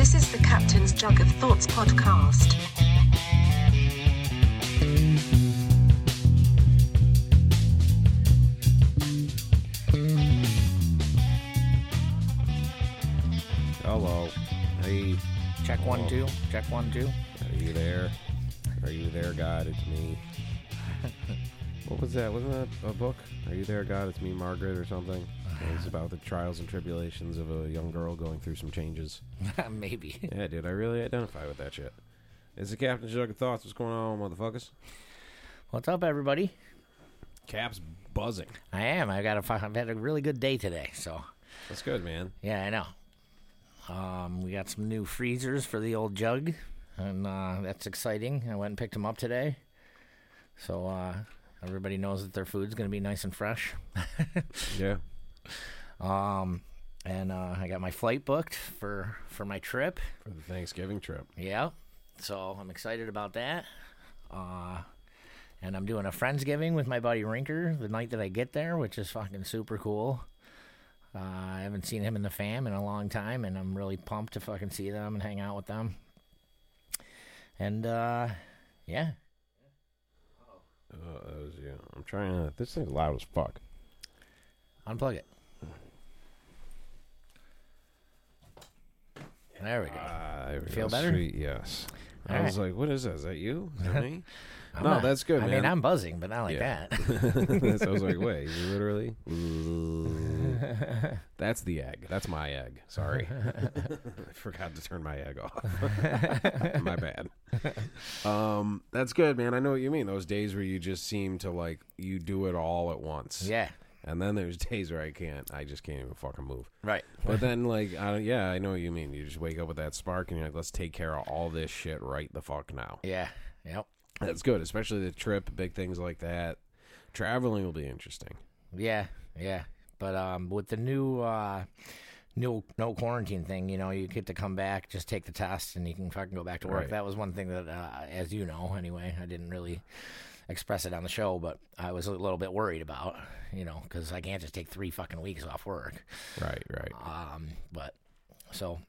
This is the Captain's Jug of Thoughts podcast. Hello. Hey, Check one, Hello. two. Check one, two. are you there? Are you there, God? It's me. what was that? Wasn't that a book? Are you there, God? It's me, Margaret, or something? It was about the trials and tribulations of a young girl going through some changes. Maybe. Yeah, dude, I really identify with that shit. It's the Captain's Jug of Thoughts. What's going on, motherfuckers? What's up, everybody? Cap's buzzing. I am. I got a. fu- I've had a really good day today. So That's good, man. yeah, I know. Um, we got some new freezers for the old jug, and uh, that's exciting. I went and picked them up today, so uh, everybody knows that their food's gonna be nice and fresh. Yeah. Um, and uh, I got my flight booked for for my trip. For the Thanksgiving trip. Yeah. So I'm excited about that. Uh, and I'm doing a Friendsgiving with my buddy Rinker the night that I get there, which is fucking super cool. Uh, I haven't seen him in the fam in a long time, and I'm really pumped to fucking see them and hang out with them. And, uh, yeah. Uh, that was, yeah. I'm trying to. This thing's loud as fuck. Unplug it. There we go. There we Feel go. better? Sweet, yes. I All was like, what is that? Is that you? Is that me? No, not- that's good, I man. mean, I'm buzzing, but not like Yeah. that. so I was like, wait, you literally? That's the egg. That's my egg. Sorry. I forgot to turn my egg off. my bad. Um, that's good, man. I know what you mean. Those days where you just seem to like you do it all at once. yeah. And then there's days where I can't. I just can't even fucking move. Right. But then, like, I don't, yeah, I know what you mean. You just wake up with that spark, and you're like, let's take care of all this shit right the fuck now. Yeah. Yep. That's good, especially the trip, big things like that. Traveling will be interesting. Yeah, yeah. But um, with the new uh, new no quarantine thing, you know, you get to come back, just take the test, and you can fucking go back to work. Right. That was one thing that, uh, as you know, anyway, I didn't really express it on the show, but I was a little bit worried about, you know, because I can't just take three fucking weeks off work. Right, right. Um, but so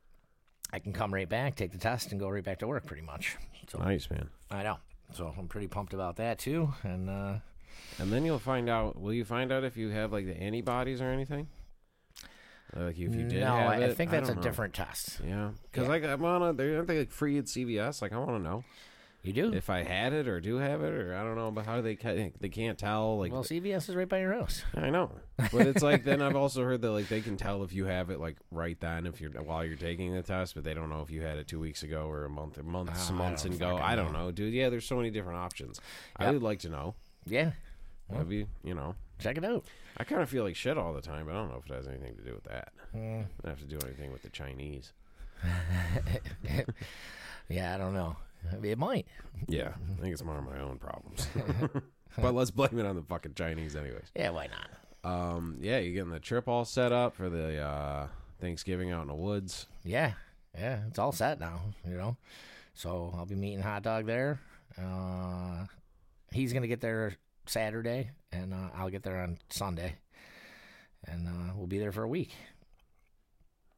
I can come right back, take the test, and go right back to work, pretty much. So Nice, man. I know. So I'm pretty pumped about that too, and uh, And then you'll find out. Will you find out if you have like the antibodies or anything? Like if you did no, have I, I think that's a know. different test. Yeah, because Yeah. like I'm on a. Aren't they like free at CVS? Like I want to know You do? if I had it or do have it or I don't know. But how do they? ca- They can't tell. Like well, CVS is right by your house. I know, but it's like then I've also heard that like they can tell if you have it like right then if you're while you're taking the test, but they don't know if you had it two weeks ago or a month or months Oh, I months ago. fucking I don't know. dude. Yeah, there's so many different options. I would like to know. Yeah, Have you? You know, check it out. I kind of feel like shit all the time, but I don't know if it has anything to do with that. Mm, I don't have to do anything with the Chinese. yeah, I don't know. It might. Yeah, I think it's more of my own problems. but let's blame it on the fucking Chinese, anyways. Yeah, why not? Um, yeah, you're getting the trip all set up for the uh, Thanksgiving out in the woods. Yeah, yeah, it's all set now. You know, so I'll be meeting Hot Dog there. Uh, he's gonna get there Saturday, and uh, I'll get there on Sunday, and uh, we'll be there for a week.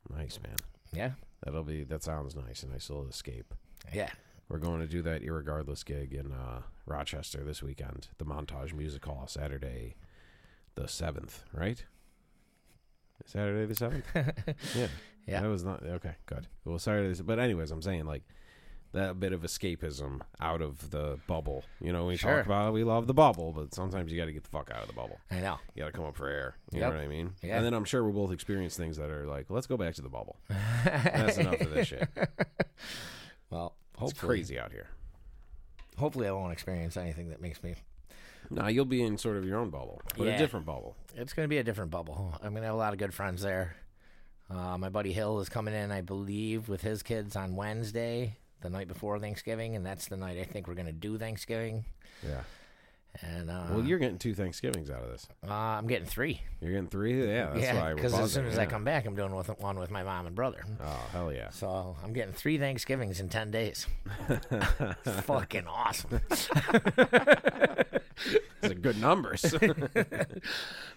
Nice, man. Yeah, That'll be that sounds nice, a nice little escape. yeah. We're going to do that irregardless gig in uh, Rochester this weekend, the Montage Music Hall, Saturday, the seventh, right? Saturday the seventh. yeah, Yeah. That was not okay. Good. Well, Saturday, but anyways, I'm saying like that bit of escapism out of the bubble. You know, we Sure. talk about we love the bubble, but sometimes you got to get the fuck out of the bubble. I know. You got to come up for air. You Yep. know what I mean? Yeah. And then I'm sure we'll both experience things that are like, let's go back to the bubble. That's enough of this shit. Well, It's crazy out here. hopefully I won't experience anything that makes me No, you'll be in sort of your own bubble, but a different bubble. It's going to be a different bubble. I'm going to have a lot of good friends there. Uh, my buddy Hill is coming in, I believe, with his kids on Wednesday, the night before Thanksgiving, and that's the night I think we're going to do Thanksgiving. Yeah. And uh, Well, you're getting two Thanksgivings out of this. uh, I'm getting three. You're getting three. Yeah, that's yeah, why because as soon as I come back, I'm doing with one with my mom and brother. Oh hell yeah! So I'm getting three Thanksgivings in ten days. Fucking awesome. Those are good numbers.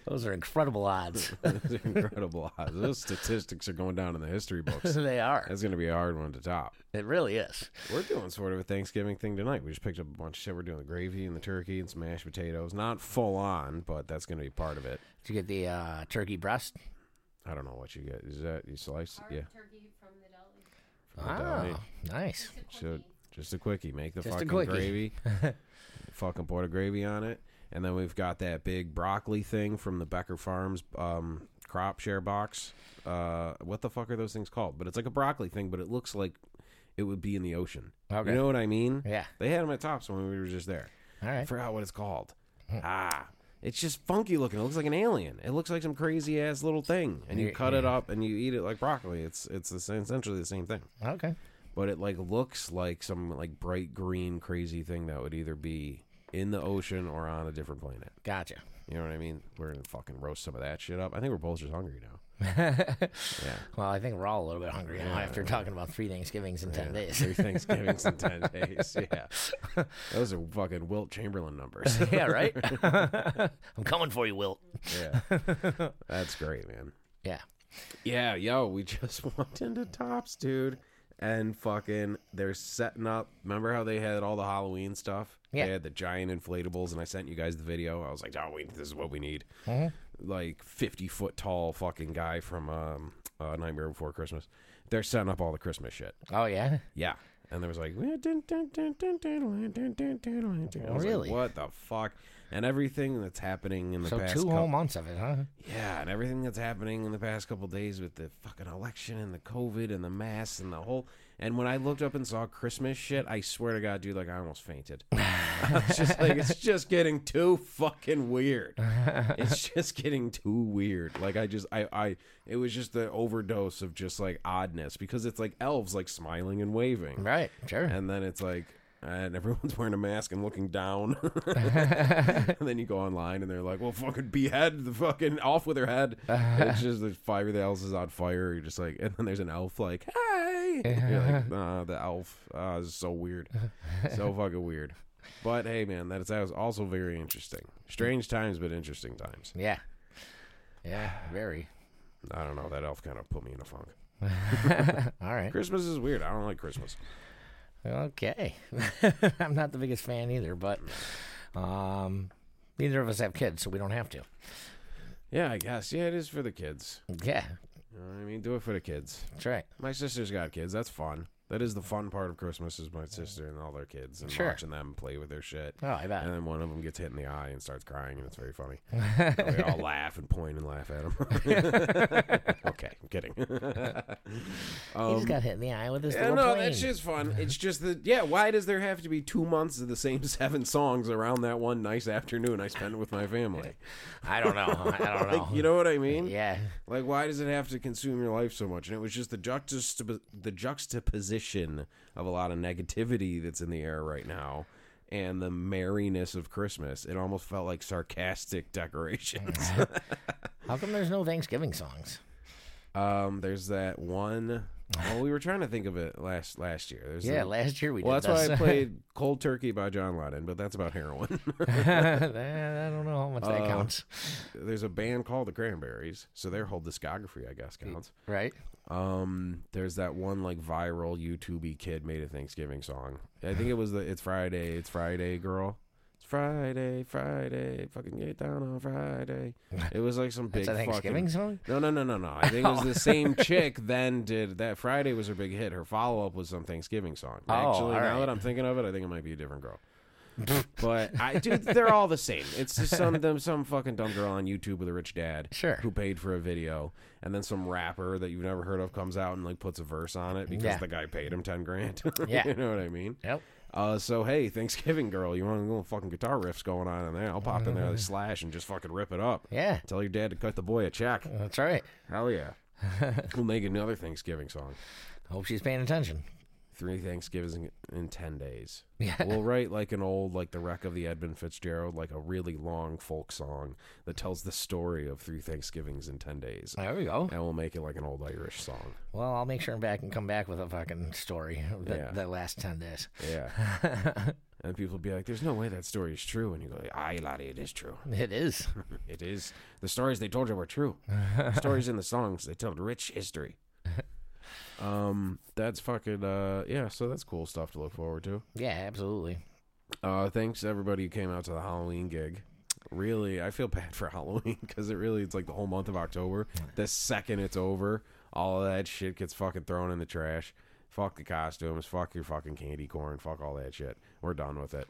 Those are incredible odds. Those are incredible odds. Those statistics are going down in the history books. they are. That's going to be a hard one to top. It really is. We're doing sort of a Thanksgiving thing tonight. We just picked up a bunch of shit. We're doing the gravy and the turkey and some mashed potatoes. Not full on, but that's going to be part of it. Did you get the uh, turkey breast? I don't know what you get. Is that you slice? Yeah. turkey from the deli. From the Oh, deli. nice. So just a quickie. Make the Just fucking gravy. Fucking pour the gravy on it, and then we've got that big broccoli thing from the Becker Farms um, crop share box. Uh, what the fuck are those things called? But it's like a broccoli thing, but it looks like it would be in the ocean. Okay. You know what I mean? Yeah. They had them at Tops when we were just there. All I right. forgot what it's called. Hmm. Ah. It's just funky looking. It looks like an alien. It looks like some crazy ass little thing, and you cut it up and you eat it like broccoli. It's it's the same, essentially the same thing Okay. but it like looks like some like bright green crazy thing that would either be in the ocean or on a different planet. Gotcha. You know what I mean? We're gonna fucking roast some of that shit up. I think we're both just hungry now. Yeah. Well, I think we're all a little bit hungry now after talking about three Thanksgivings in 10 Yeah. days. Three Thanksgivings in ten days. Yeah. Those are fucking Wilt Chamberlain numbers. yeah, right? I'm coming for you, Wilt. yeah. That's great, man. Yeah. Yeah, yo, we just walked into Tops, dude. And fucking, they're setting up. Remember how they had all the Halloween stuff? Yeah. They had the giant inflatables, and I sent you guys the video. I was like, oh, wait, this is what we need. Mhm. Like 50 foot tall fucking guy from um, uh, Nightmare Before Christmas. They're setting up all the Christmas shit. Oh, yeah? Yeah. And there was like, I was Really? like, what the fuck? And everything that's happening in the So past two couple- whole months of it, huh? yeah, and everything that's happening in the past couple days with the fucking election and the COVID and the mass and the whole. And when I looked up and saw Christmas shit, I swear to God, dude, like I almost fainted. it's just like it's just getting too fucking weird. It's just getting too weird. Like I just, I, I, it was just the overdose of just like oddness because it's like elves like smiling and waving, Right, sure. and then it's like. And everyone's wearing a mask and looking down. and then you go online and they're like, well, fucking behead the fucking off with her head. it's just the fire the elves is on fire. You're just like, and then there's an elf like, hey. You're like, nah, the elf. Ah, this is so weird. so fucking weird. But hey, man, that's that was also very interesting. Strange times, but interesting times. yeah. Yeah, very. I don't know. That elf kind of put me in a funk. All right. Christmas is weird. I don't like Christmas. Okay. I'm not the biggest fan either, but um, neither of us have kids, so we don't have to. Yeah, I guess. Yeah, it is for the kids. Yeah, You know I mean, do it for the kids. that's right. My sister's got kids. That's fun. That is the fun part of Christmas is my sister and all their kids and Sure. watching them play with their shit. Oh, I bet. And then one of them gets hit in the eye and starts crying, and it's very funny. And we all laugh and point and laugh at him. okay, I'm kidding. he um, just got hit in the eye with his yeah, little no, plane. that shit's fun. It's just that, yeah. Why does there have to be two months of the same seven songs around that one nice afternoon I spent with my family? I don't know. I don't know. Like, you know what I mean? Yeah. Like, why does it have to consume your life so much? And it was just the juxtap- the juxtaposition of a lot of negativity that's in the air right now, and the merriness of Christmas. It almost felt like sarcastic decorations. How come there's no Thanksgiving songs? um, there's that one. Well, we were trying to think of it last last year. There's Yeah, the- last year we well, that's why. I played "Cold Turkey" by John Lennon, but that's about heroin. I don't know how much that Uh, counts. there's a band called the Cranberries, so their whole discography, I guess, counts. Right? Um, there's that one like viral YouTubey kid made a Thanksgiving song. I think it was the "It's Friday, It's Friday" girl. It's Friday, Friday, fucking get down on Friday. It was like some big It's a Thanksgiving fucking. song? No, no, no, no, no. I think it was the same chick. Then did that Friday was her big hit. Her follow up was some Thanksgiving song. Oh, Actually, all now right. that I'm thinking of it, I think it might be a different girl. But I, dude, they're all the same. It's just some them some fucking dumb girl on YouTube with a rich dad, Sure. who paid for a video, and then some rapper that you've never heard of comes out and like puts a verse on it because Yeah. the guy paid him ten grand. Yeah. you know what I mean. Yep. Uh, so hey, Thanksgiving girl, you want a little fucking guitar riffs going on in there? I'll pop in there with slash and just fucking rip it up. Yeah. Tell your dad to cut the boy a check. That's right. Hell yeah. we'll make another Thanksgiving song. Hope she's paying attention. Three Thanksgivings in, in ten days. Yeah. We'll write like an old, like the wreck of the Edmund Fitzgerald, like a really long folk song that tells the story of three Thanksgivings in ten days, There we go. and we'll make it like an old Irish song. Well, I'll make sure I'm back and come back with a fucking story of the, Yeah. the last 10 days. Yeah. And people will be like, "There's no way that story is true," and you go, "Aye, laddie, it is true. It is. It is. The stories they told you were true. the stories in the songs they told rich history." Um, that's fucking uh, yeah. So that's cool stuff to look forward to. Yeah, absolutely. Uh, thanks everybody who came out to the Halloween gig. Really, I feel bad for Halloween because it really it's like the whole month of October. The second it's over, all of that shit gets fucking thrown in the trash. Fuck the costumes. Fuck your fucking candy corn. Fuck all that shit. We're done with it.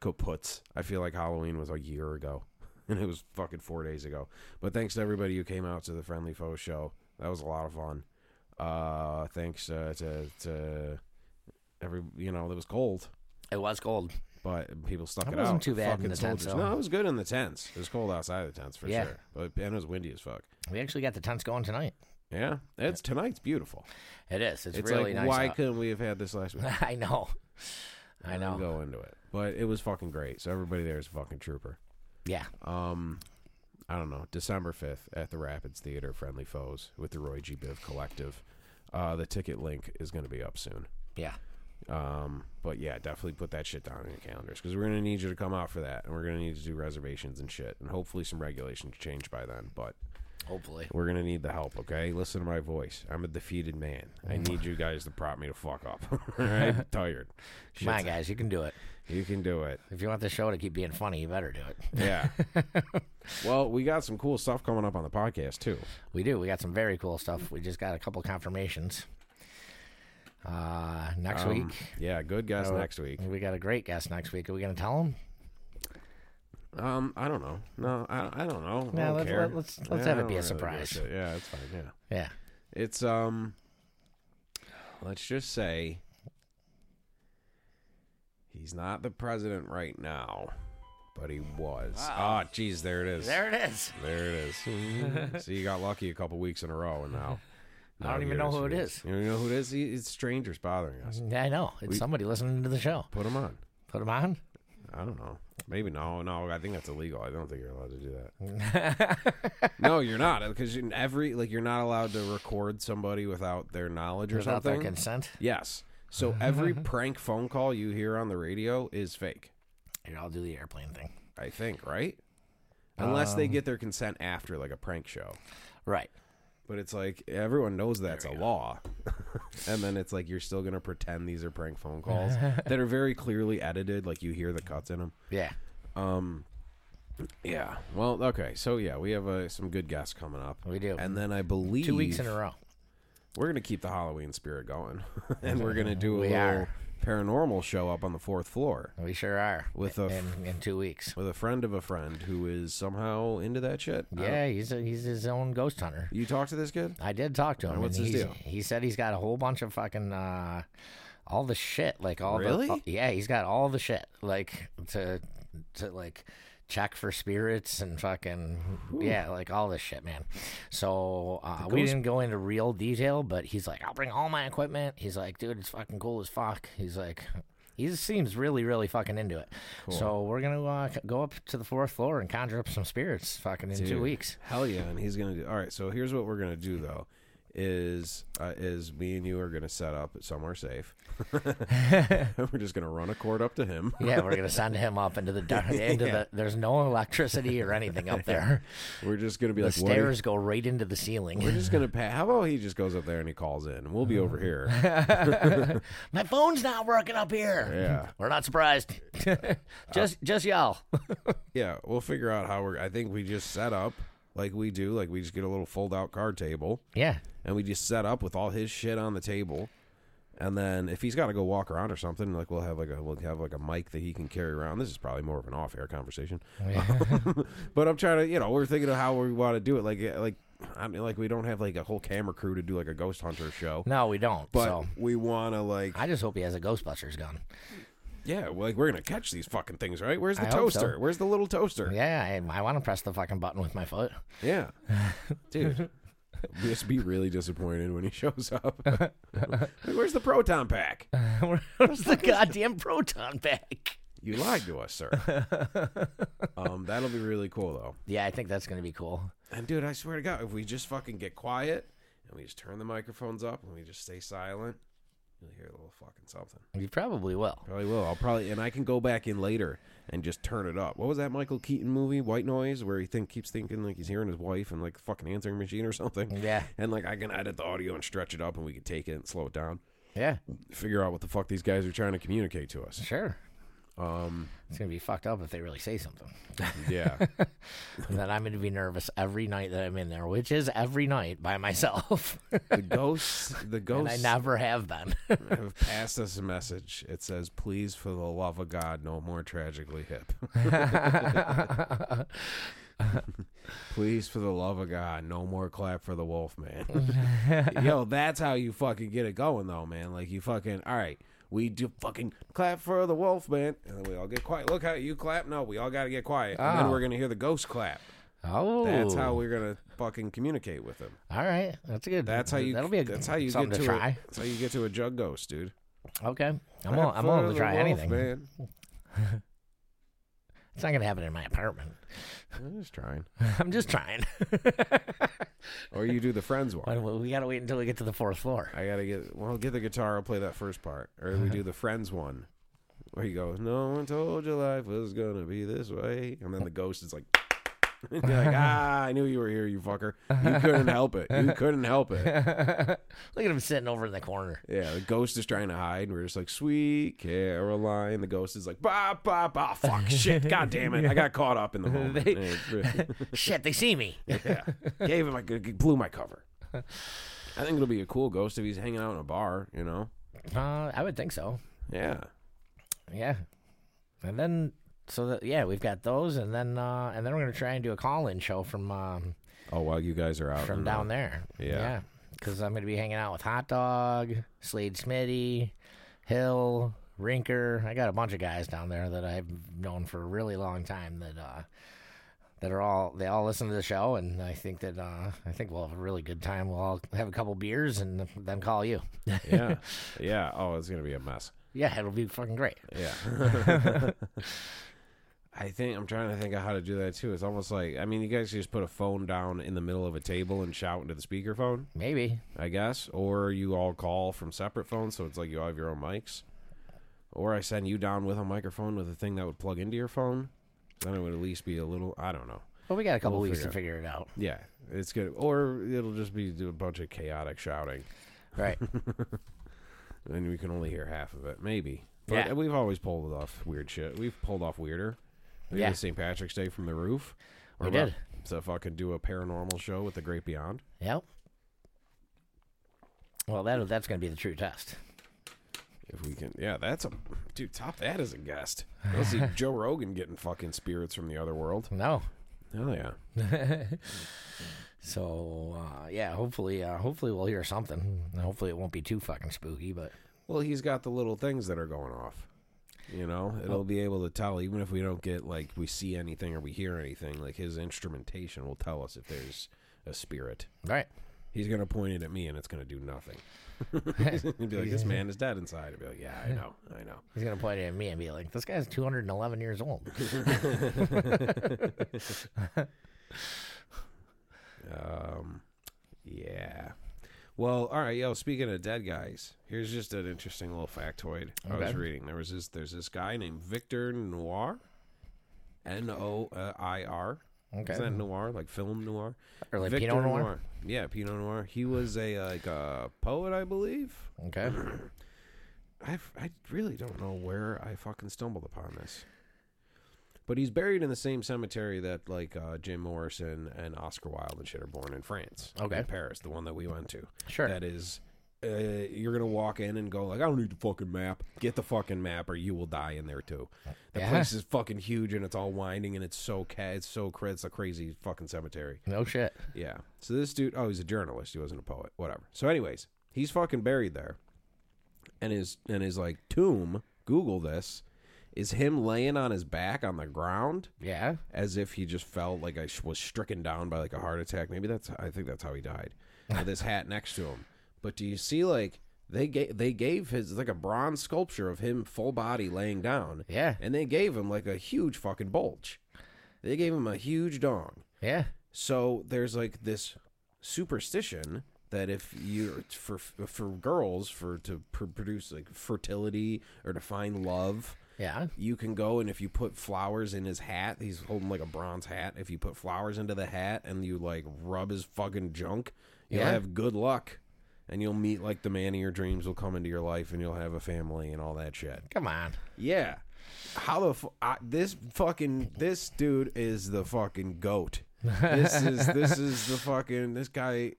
Kaputs. I feel like Halloween was a year ago, and it was fucking four days ago. But thanks to everybody who came out to the Friendly Foe show. That was a lot of fun. Uh, thanks uh, to to every you know it was cold It was cold. but people stuck It out. it, wasn't too bad in Fucking the tents, soldiers. though. No, it was good in the tents. It was cold outside the tents for Yeah. sure. But and it was windy as fuck. We actually got the tents going tonight. Yeah, it's tonight's beautiful. It is. It's, It's, really like nice. why out. couldn't we have had this last week? I know. I know. Go into it, but it was fucking great. So everybody there is a fucking trooper. Yeah. Um, I don't know. December fifth at the Rapids Theater, Friendly Foes with the Roy G. Biv Collective. Uh, the ticket link is going to be up soon. Yeah. Um, but yeah, definitely put that shit down in your calendars because we're gonna need you to come out for that, and we're gonna need to do reservations and shit, and hopefully some regulations change by then. But Hopefully. we're gonna need the help. Okay, listen to my voice. I'm a defeated man. I need you guys to prop me to fuck up. I'm tired. Shit's- guys. You can do it. You can do it. If you want the show to keep being funny, you better do it. Yeah. well, we got some cool stuff coming up on the podcast too. We do. We got some very cool stuff. We just got a couple confirmations. Uh, next Um, week, Yeah, good guess Oh, next week. we got a great guest next week. Are we going to tell him? Um, I don't know. No, I, I don't know. Yeah, let's- care. let's- let's Yeah, have it be a really surprise. shit. Yeah, it's fine. Yeah. Yeah. It's um let's just say he's not the president right now, but he was. Ah, jeez, there it is. There it is. There it is. so you got lucky a couple weeks in a row and now I don't even know who it is. You don't know who it is? It's strangers bothering us. Yeah, I know. It's We- somebody listening to the show. Put him on. Put him on. I don't know. Maybe no, no. I think that's illegal. I don't think you're allowed to do that. no, you're not because every like you're not allowed to record somebody without their knowledge or Without something. their consent. Yes. So every prank phone call you hear on the radio is fake. Here, I'll do the airplane thing. I think, right? Unless they Um, get their consent after like a prank show. Right. But it's like everyone knows that's a law. and then it's like you're still going to pretend these are prank phone calls that are very clearly edited like you hear the cuts in them. Yeah. Um yeah. Well, okay. So yeah, we have uh, some good guests coming up. We do. And then I believe Two weeks in a row. We're going to keep the Halloween spirit going. and we're going to do a We little are. paranormal show up on the fourth floor. We sure are. With a in, in two weeks. with a friend of a friend who is somehow into that shit. I don't- Yeah, he's a, he's his own ghost hunter. You talk to this kid? I did talk to him. What's and his he's- deal? He said he's got a whole bunch of fucking uh, all the shit, like all Really? the yeah, he's got all the shit, like to to like check for spirits and fucking yeah, like all this shit, man. So uh, we didn't go into real detail, but he's like, I'll bring all my equipment. He's like, dude, it's fucking cool as fuck. He's like. He seems really, really fucking into it. So we're gonna uh, go up to the fourth floor and conjure up some spirits, fucking in two weeks. Hell yeah, and he's gonna do. All right, so here's what we're gonna do though, is uh, is me and you are gonna set up somewhere safe. we're just gonna run a cord up to him. Yeah, we're gonna send him up into the dark. Into the. There's no electricity or anything up there. We're just gonna be The like, what you- stairs go right into the ceiling. We're just gonna pay. How about he just goes up there and he calls in, and we'll be over here. My phone's not working up here. Yeah. We're not surprised. just, just yell. Yeah, we'll figure out how we're. I think we just set up like we do. Like we just get a little fold-out card table, yeah, and we just set up with all his shit on the table. And then if he's got to go walk around or something, like we'll have like a we'll have like a mic that he can carry around. This is probably more of an off-air conversation, oh, but I'm trying to you know we're thinking of how we want to do it. Like eh, like I mean like we don't have like a whole camera crew to do like a ghost hunter show, no, we don't. but so we want to like I just hope he has a Ghostbusters gun. Yeah like we're gonna catch these fucking things right. Where's the I hope so. toaster? Where's the little toaster? Yeah, I, I want to press the fucking button with my foot. Yeah, dude. Just be really disappointed when he shows up. Like, Where's the proton pack? Where's the goddamn proton pack? You lied to us, sir. um, that'll be really cool though. Yeah, I think that's gonna be cool. And dude, I swear to God, if we just fucking get quiet and we just turn the microphones up and we just stay silent you'll hear a little fucking something. You probably will. Probably will. I'll probably and I can go back in later and just turn it up. What was that Michael Keaton movie, White Noise, where he think keeps thinking like he's hearing his wife and like fucking answering machine or something. Yeah. And like I can edit the audio and stretch it up and we can take it and slow it down. Yeah. Figure out what the fuck these guys are trying to communicate to us. Sure. Um It's gonna be fucked up if they really say something. yeah. and then I'm gonna be nervous every night that I'm in there, which is every night by myself. the ghosts the and ghosts I never have been. have passed us a message. It says, Please for the love of God, no more tragically hip. Please, for the love of God, no more clap for the wolf, man. Yo, that's how you fucking get it going, though, man. Like, you fucking, all right, we do fucking clap for the wolf, man. And then we all get quiet. Look how you clap. No, we all got to get quiet. And then Oh. we're going to hear the ghost clap. oh, That's how we're going to fucking communicate with them. All right, that's good. That's how you, That'll be a, that's how you something get to, to A, try. that's how you get to a jug ghost, dude. Okay, I'm will, I'm for willing to the try wolf, anything. man. It's not gonna happen in my apartment. I'm just trying. I'm just trying. Or you do the friends one. Well, we gotta wait until we get to the fourth floor. I gotta get well, get the guitar. I'll play that first part, or we uh-huh. do the friends one, where he goes, "No one told you life was gonna be this way," and then the ghost is like, You're like, "Ah, I knew you were here, you fucker. You couldn't help it. You couldn't help it." Look at him sitting over in the corner. Yeah, the ghost is trying to hide, and we're just like, "Sweet Caroline." The ghost is like, "Bah, bah, bah, fuck, shit, god damn it, I got caught up in the moment." They- And Shit, they see me. yeah, gave him, I blew my cover. I think it'll be a cool ghost if he's hanging out in a bar, you know. Uh, I would think so. Yeah. Yeah, and then so that yeah, we've got those, and then uh, and then we're gonna try and do a call-in show from um, Oh, while you guys are out from down there. yeah. because I'm gonna be hanging out with Hot Dog, Slade Smitty, Hill, Rinker. I got a bunch of guys down there that I've known for a really long time that uh, that are all they all listen to the show, and I think that uh, I think we'll have a really good time. We'll all have a couple beers and then call you. yeah, yeah. Oh, it's gonna be a mess. Yeah, it'll be fucking great. Yeah. I think I'm trying to think of how to do that too. It's almost like I mean, you guys just put a phone down in the middle of a table and shout into the speakerphone, Maybe. I guess, or you all call from separate phones, so it's like you all have your own mics. Or I send you down with a microphone with a thing that would plug into your phone. Then it would at least be a little. I don't know. Well, we got a couple We'll weeks to figure figure it out. Yeah, it's good. Or it'll just be a bunch of chaotic shouting. Right. and we can only hear half of it, maybe. But Yeah. we've always pulled off weird shit. We've pulled off weirder. We Yeah. did St. Patrick's Day from the roof. We about did. To fucking do a paranormal show with the Great Beyond. Yep. Well, that that's gonna be the true test. If we can, yeah, that's a dude. Top that as a guest. Let's see Joe Rogan getting fucking spirits from the other world. No. Hell yeah. So uh, yeah, hopefully, uh, hopefully we'll hear something. Hopefully it won't be too fucking spooky, but Well, he's got the little things that are going off. You know, it'll be able to tell even if we don't get like we see anything or we hear anything. Like his instrumentation will tell us if there's a spirit. right. He's gonna point it at me and it's gonna do nothing. He'd be like, "This man is dead inside." I'd be like, "Yeah, I know, I know." He's gonna point it at me and be like, "This guy's 211 years old." Um, yeah. Well, all right, yo. Speaking of dead guys, here's just an interesting little factoid I was reading. There was this. There's this guy named Victor Noir, N O I R. Okay. Is that noir, like film noir? Or like Victor Pinot Noir. Yeah, Pinot Noir. He was a like a poet, I believe. Okay. I I really don't know where I fucking stumbled upon this. But he's buried in the same cemetery that like uh, Jim Morrison and Oscar Wilde and shit are born in France. Okay. in Paris, the one that we went to. Sure. That is, uh, you're gonna walk in and go like, I don't need the fucking map. Get the fucking map, or you will die in there too. The Yeah. place is fucking huge and it's all winding and it's so ca- it's so cra- it's a crazy fucking cemetery. No shit. Yeah. So this dude, oh, he's a journalist. He wasn't a poet. Whatever. So, anyways, he's fucking buried there, and his and his like tomb. Google this. Is him laying on his back on the ground Yeah. as if he just felt like I sh- was stricken down by like a heart attack. Maybe that's I think that's how he died. With his hat next to him. But do you see like they gave they gave his like a bronze sculpture of him full body laying down, Yeah. and they gave him like a huge fucking bulge. They gave him a huge dong. Yeah. So there's like this superstition that if you for for girls for to pr- produce like fertility or to find love, Yeah. you can go and if you put flowers in his hat, he's holding like a bronze hat. If you put flowers into the hat and you like rub his fucking junk, you'll Yeah. have good luck. And you'll meet like the man of your dreams will come into your life and you'll have a family and all that shit. Come on. Yeah. How the fu- I, this fucking this dude is the fucking goat. This is this is the fucking this guy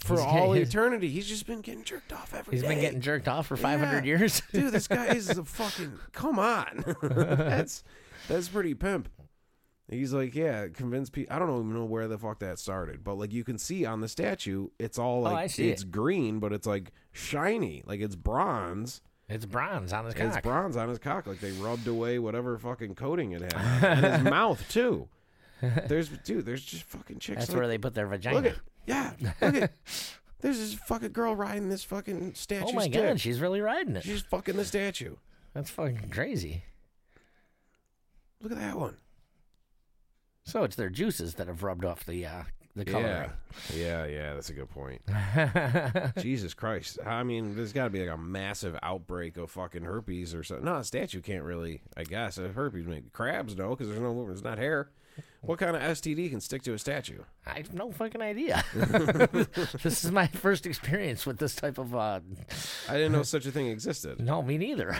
for He's all getting- eternity. He's just been getting jerked off every He's been day. getting jerked off for 500 Yeah. years. Dude, this guy is a fucking come on. that's that's pretty pimp. He's like, yeah, convince people. I don't even know where the fuck that started, but like you can see on the statue, it's all Oh, like I see it's it. green, but it's like shiny, like it's bronze. it's bronze on his cock. It's bronze on his cock, like they rubbed away whatever fucking coating it had, and his mouth too. There's dude, there's just fucking chicks. That's like, where they put their vagina. look at yeah, look at there's this fucking girl riding this fucking statue. oh my god, she's really riding it. she's fucking the statue. That's fucking crazy. Look at that one. So it's their juices that have rubbed off the uh, the Yeah, coloring. yeah, yeah. That's a good point. Jesus Christ! I mean, there's got to be like a massive outbreak of fucking herpes or something. No, a statue can't really. I guess uh, herpes maybe crabs no, because there's no, there's not hair. What kind of STD can stick to a statue? I have no fucking idea. this is my first experience with this type of. Uh, I didn't know such a thing existed. no, me neither.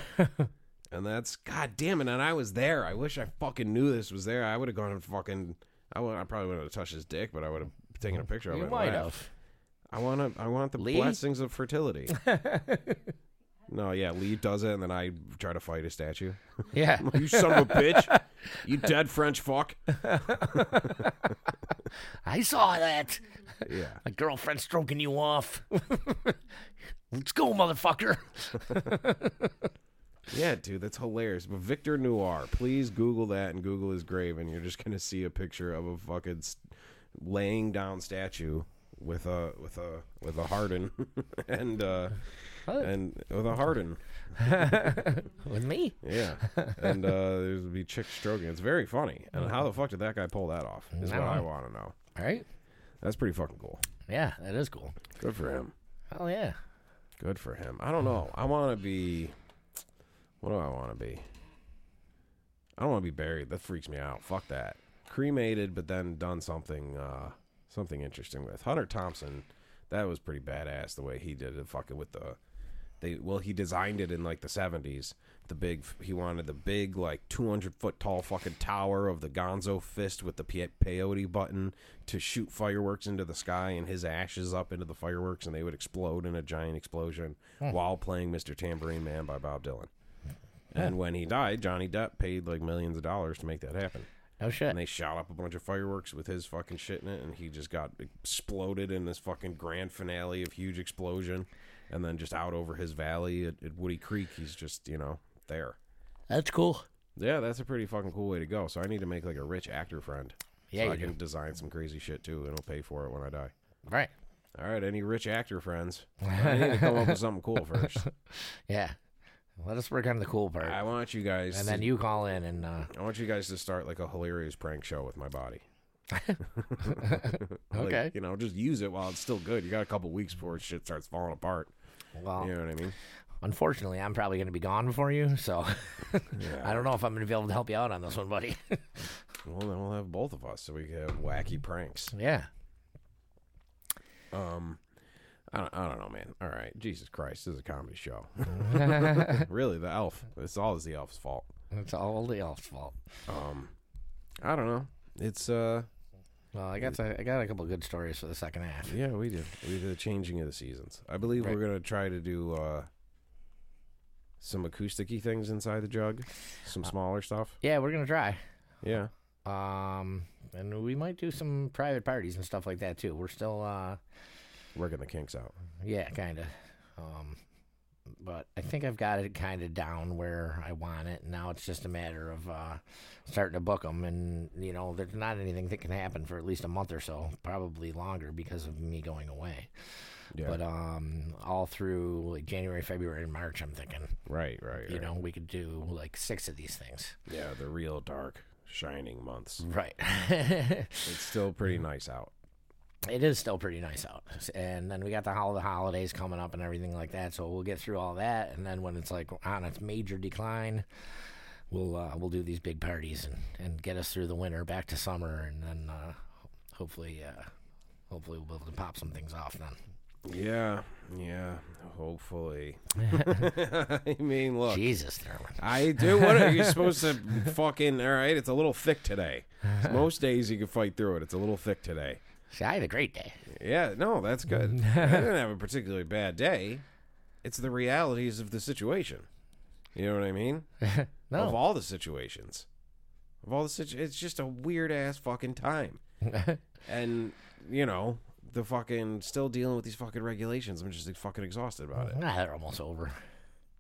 And that's god damn it. And I was there. I wish I fucking knew this was there. I would have gone and fucking. I, would, I probably wouldn't have touched his dick, but I would have taken a picture of it. you might have. I want to. I want the Lee? blessings of fertility. No, yeah, Lee does it, and then I try to fight a statue. Yeah. you son of a bitch! You dead French fuck! I saw that. Yeah, My girlfriend stroking you off. Let's go, motherfucker. yeah, dude, that's hilarious. But Victor Noir, please Google that and Google his grave, and you're just gonna see a picture of a fucking laying down statue with a with a with a harden and uh What? and with a harden. With me? Yeah, and uh, there's be chick stroking. It's very funny. And how the fuck did that guy pull that off? Is I what I want to know. All right. That's pretty fucking cool. Yeah, that is cool. Good for him. Oh yeah. Good for him. I don't know. I want to be. What do I want to be? I don't want to be buried. That freaks me out. Fuck that. Cremated, but then done something, uh, something interesting with Hunter Thompson. That was pretty badass the way he did it. Fucking with the, they well he designed it in like the seventies. The big he wanted the big like two hundred foot tall fucking tower of the Gonzo fist with the pe- peyote button to shoot fireworks into the sky and his ashes up into the fireworks and they would explode in a giant explosion hmm. while playing Mr. Tambourine Man by Bob Dylan. And when he died, Johnny Depp paid like millions of dollars to make that happen. No shit. And they shot up a bunch of fireworks with his fucking shit in it, and he just got exploded in this fucking grand finale of huge explosion. And then just out over his valley at, at Woody Creek, he's just, you know, there. That's cool. Yeah, that's a pretty fucking cool way to go. So I need to make like a rich actor friend. Yeah, so I do. can design some crazy shit too, and he'll pay for it when I die. Right. All right, any rich actor friends? I need to come up with something cool first. Yeah. Let us work on the cool part. I want you guys, and to, then you call in and uh, I want you guys to start like a hilarious prank show with my body. Like, Okay. you know, just use it while it's still good. You got a couple weeks before shit starts falling apart. Well, You know what I mean? unfortunately, I'm probably going to be gone before you, so Yeah. I don't know if I'm going to be able to help you out on this one, buddy. Well, then we'll have both of us, so we can have wacky pranks. yeah. Um, I don't, I don't know, man. All right, Jesus Christ, this is a comedy show. really, the elf. It's all is the elf's fault. It's all the elf's fault. Um, I don't know. It's uh, Well, I got I got a couple good stories for the second half. yeah, we did. We did the changing of the seasons. I believe Right. we're gonna try to do uh some acousticy things inside the jug, some smaller stuff. Yeah, we're gonna try. Yeah. Um, and we might do some private parties and stuff like that too. We're still, uh, Working the kinks out. yeah, kind of. Um, but I think I've got it kind of down where I want it. Now it's just a matter of uh, starting to book them, and you know, there's not anything that can happen for at least a month or so, probably longer because of me going away. Yeah. But um, all through like January, February, and March, I'm thinking, right, right, you right. know, we could do like six of these things. Yeah, the real dark, shining months. Right. It's still pretty nice out. It is still pretty nice out, and then we got the hol- the holidays coming up and everything like that. So we'll get through all that, and then when it's like on its major decline, we'll uh, we'll do these big parties and, and get us through the winter, back to summer, and then uh, hopefully uh, hopefully we'll be able to pop some things off then. Yeah, yeah. Hopefully. I mean, look. Jesus, Thurman. I do. What are you supposed to fucking? All right, it's a little thick today. Most days you can fight through it. It's a little thick today. See, I had a great day. Yeah, no, that's good. I didn't have a particularly bad day. It's the realities of the situation. You know what I mean? Of all the situations, of all the situ- it's just a weird ass fucking time. and you know, the fucking still dealing with these fucking regulations. I'm just like, fucking exhausted about it. nah, they're almost over.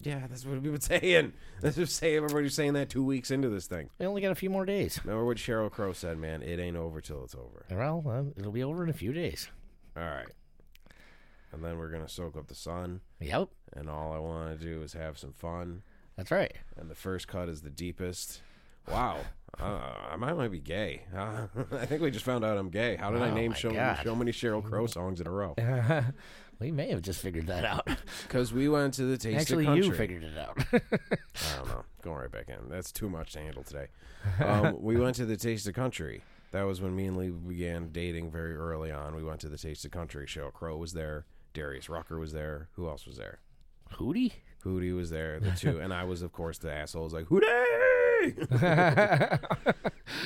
Yeah, that's what we've been saying. That's just saying. Everybody's saying that two weeks into this thing. We only got a few more days. Remember what Sheryl Crow said, man? It ain't over till it's over. Well, uh, it'll be over in a few days. All right. And then we're gonna soak up the sun, Yep, and all I want to do is have some fun. that's right. And the first cut is the deepest. Wow, uh, I might might be gay. Uh, I think we just found out I'm gay. How did I Oh name my so, so many Sheryl Crow songs in a row? We may have just figured that out. Because we went to the Taste Actually, of Country. you figured it out. I don't know. Going right back in. That's too much to handle today. Um, we went to the Taste of Country. That was when me and Lee began dating very early on. We went to the Taste of Country. Sheryl Crow was there. Darius Rucker was there. Who else was there? Hootie? Hootie was there. The two, and I was, of course, the asshole. Was like Hootie.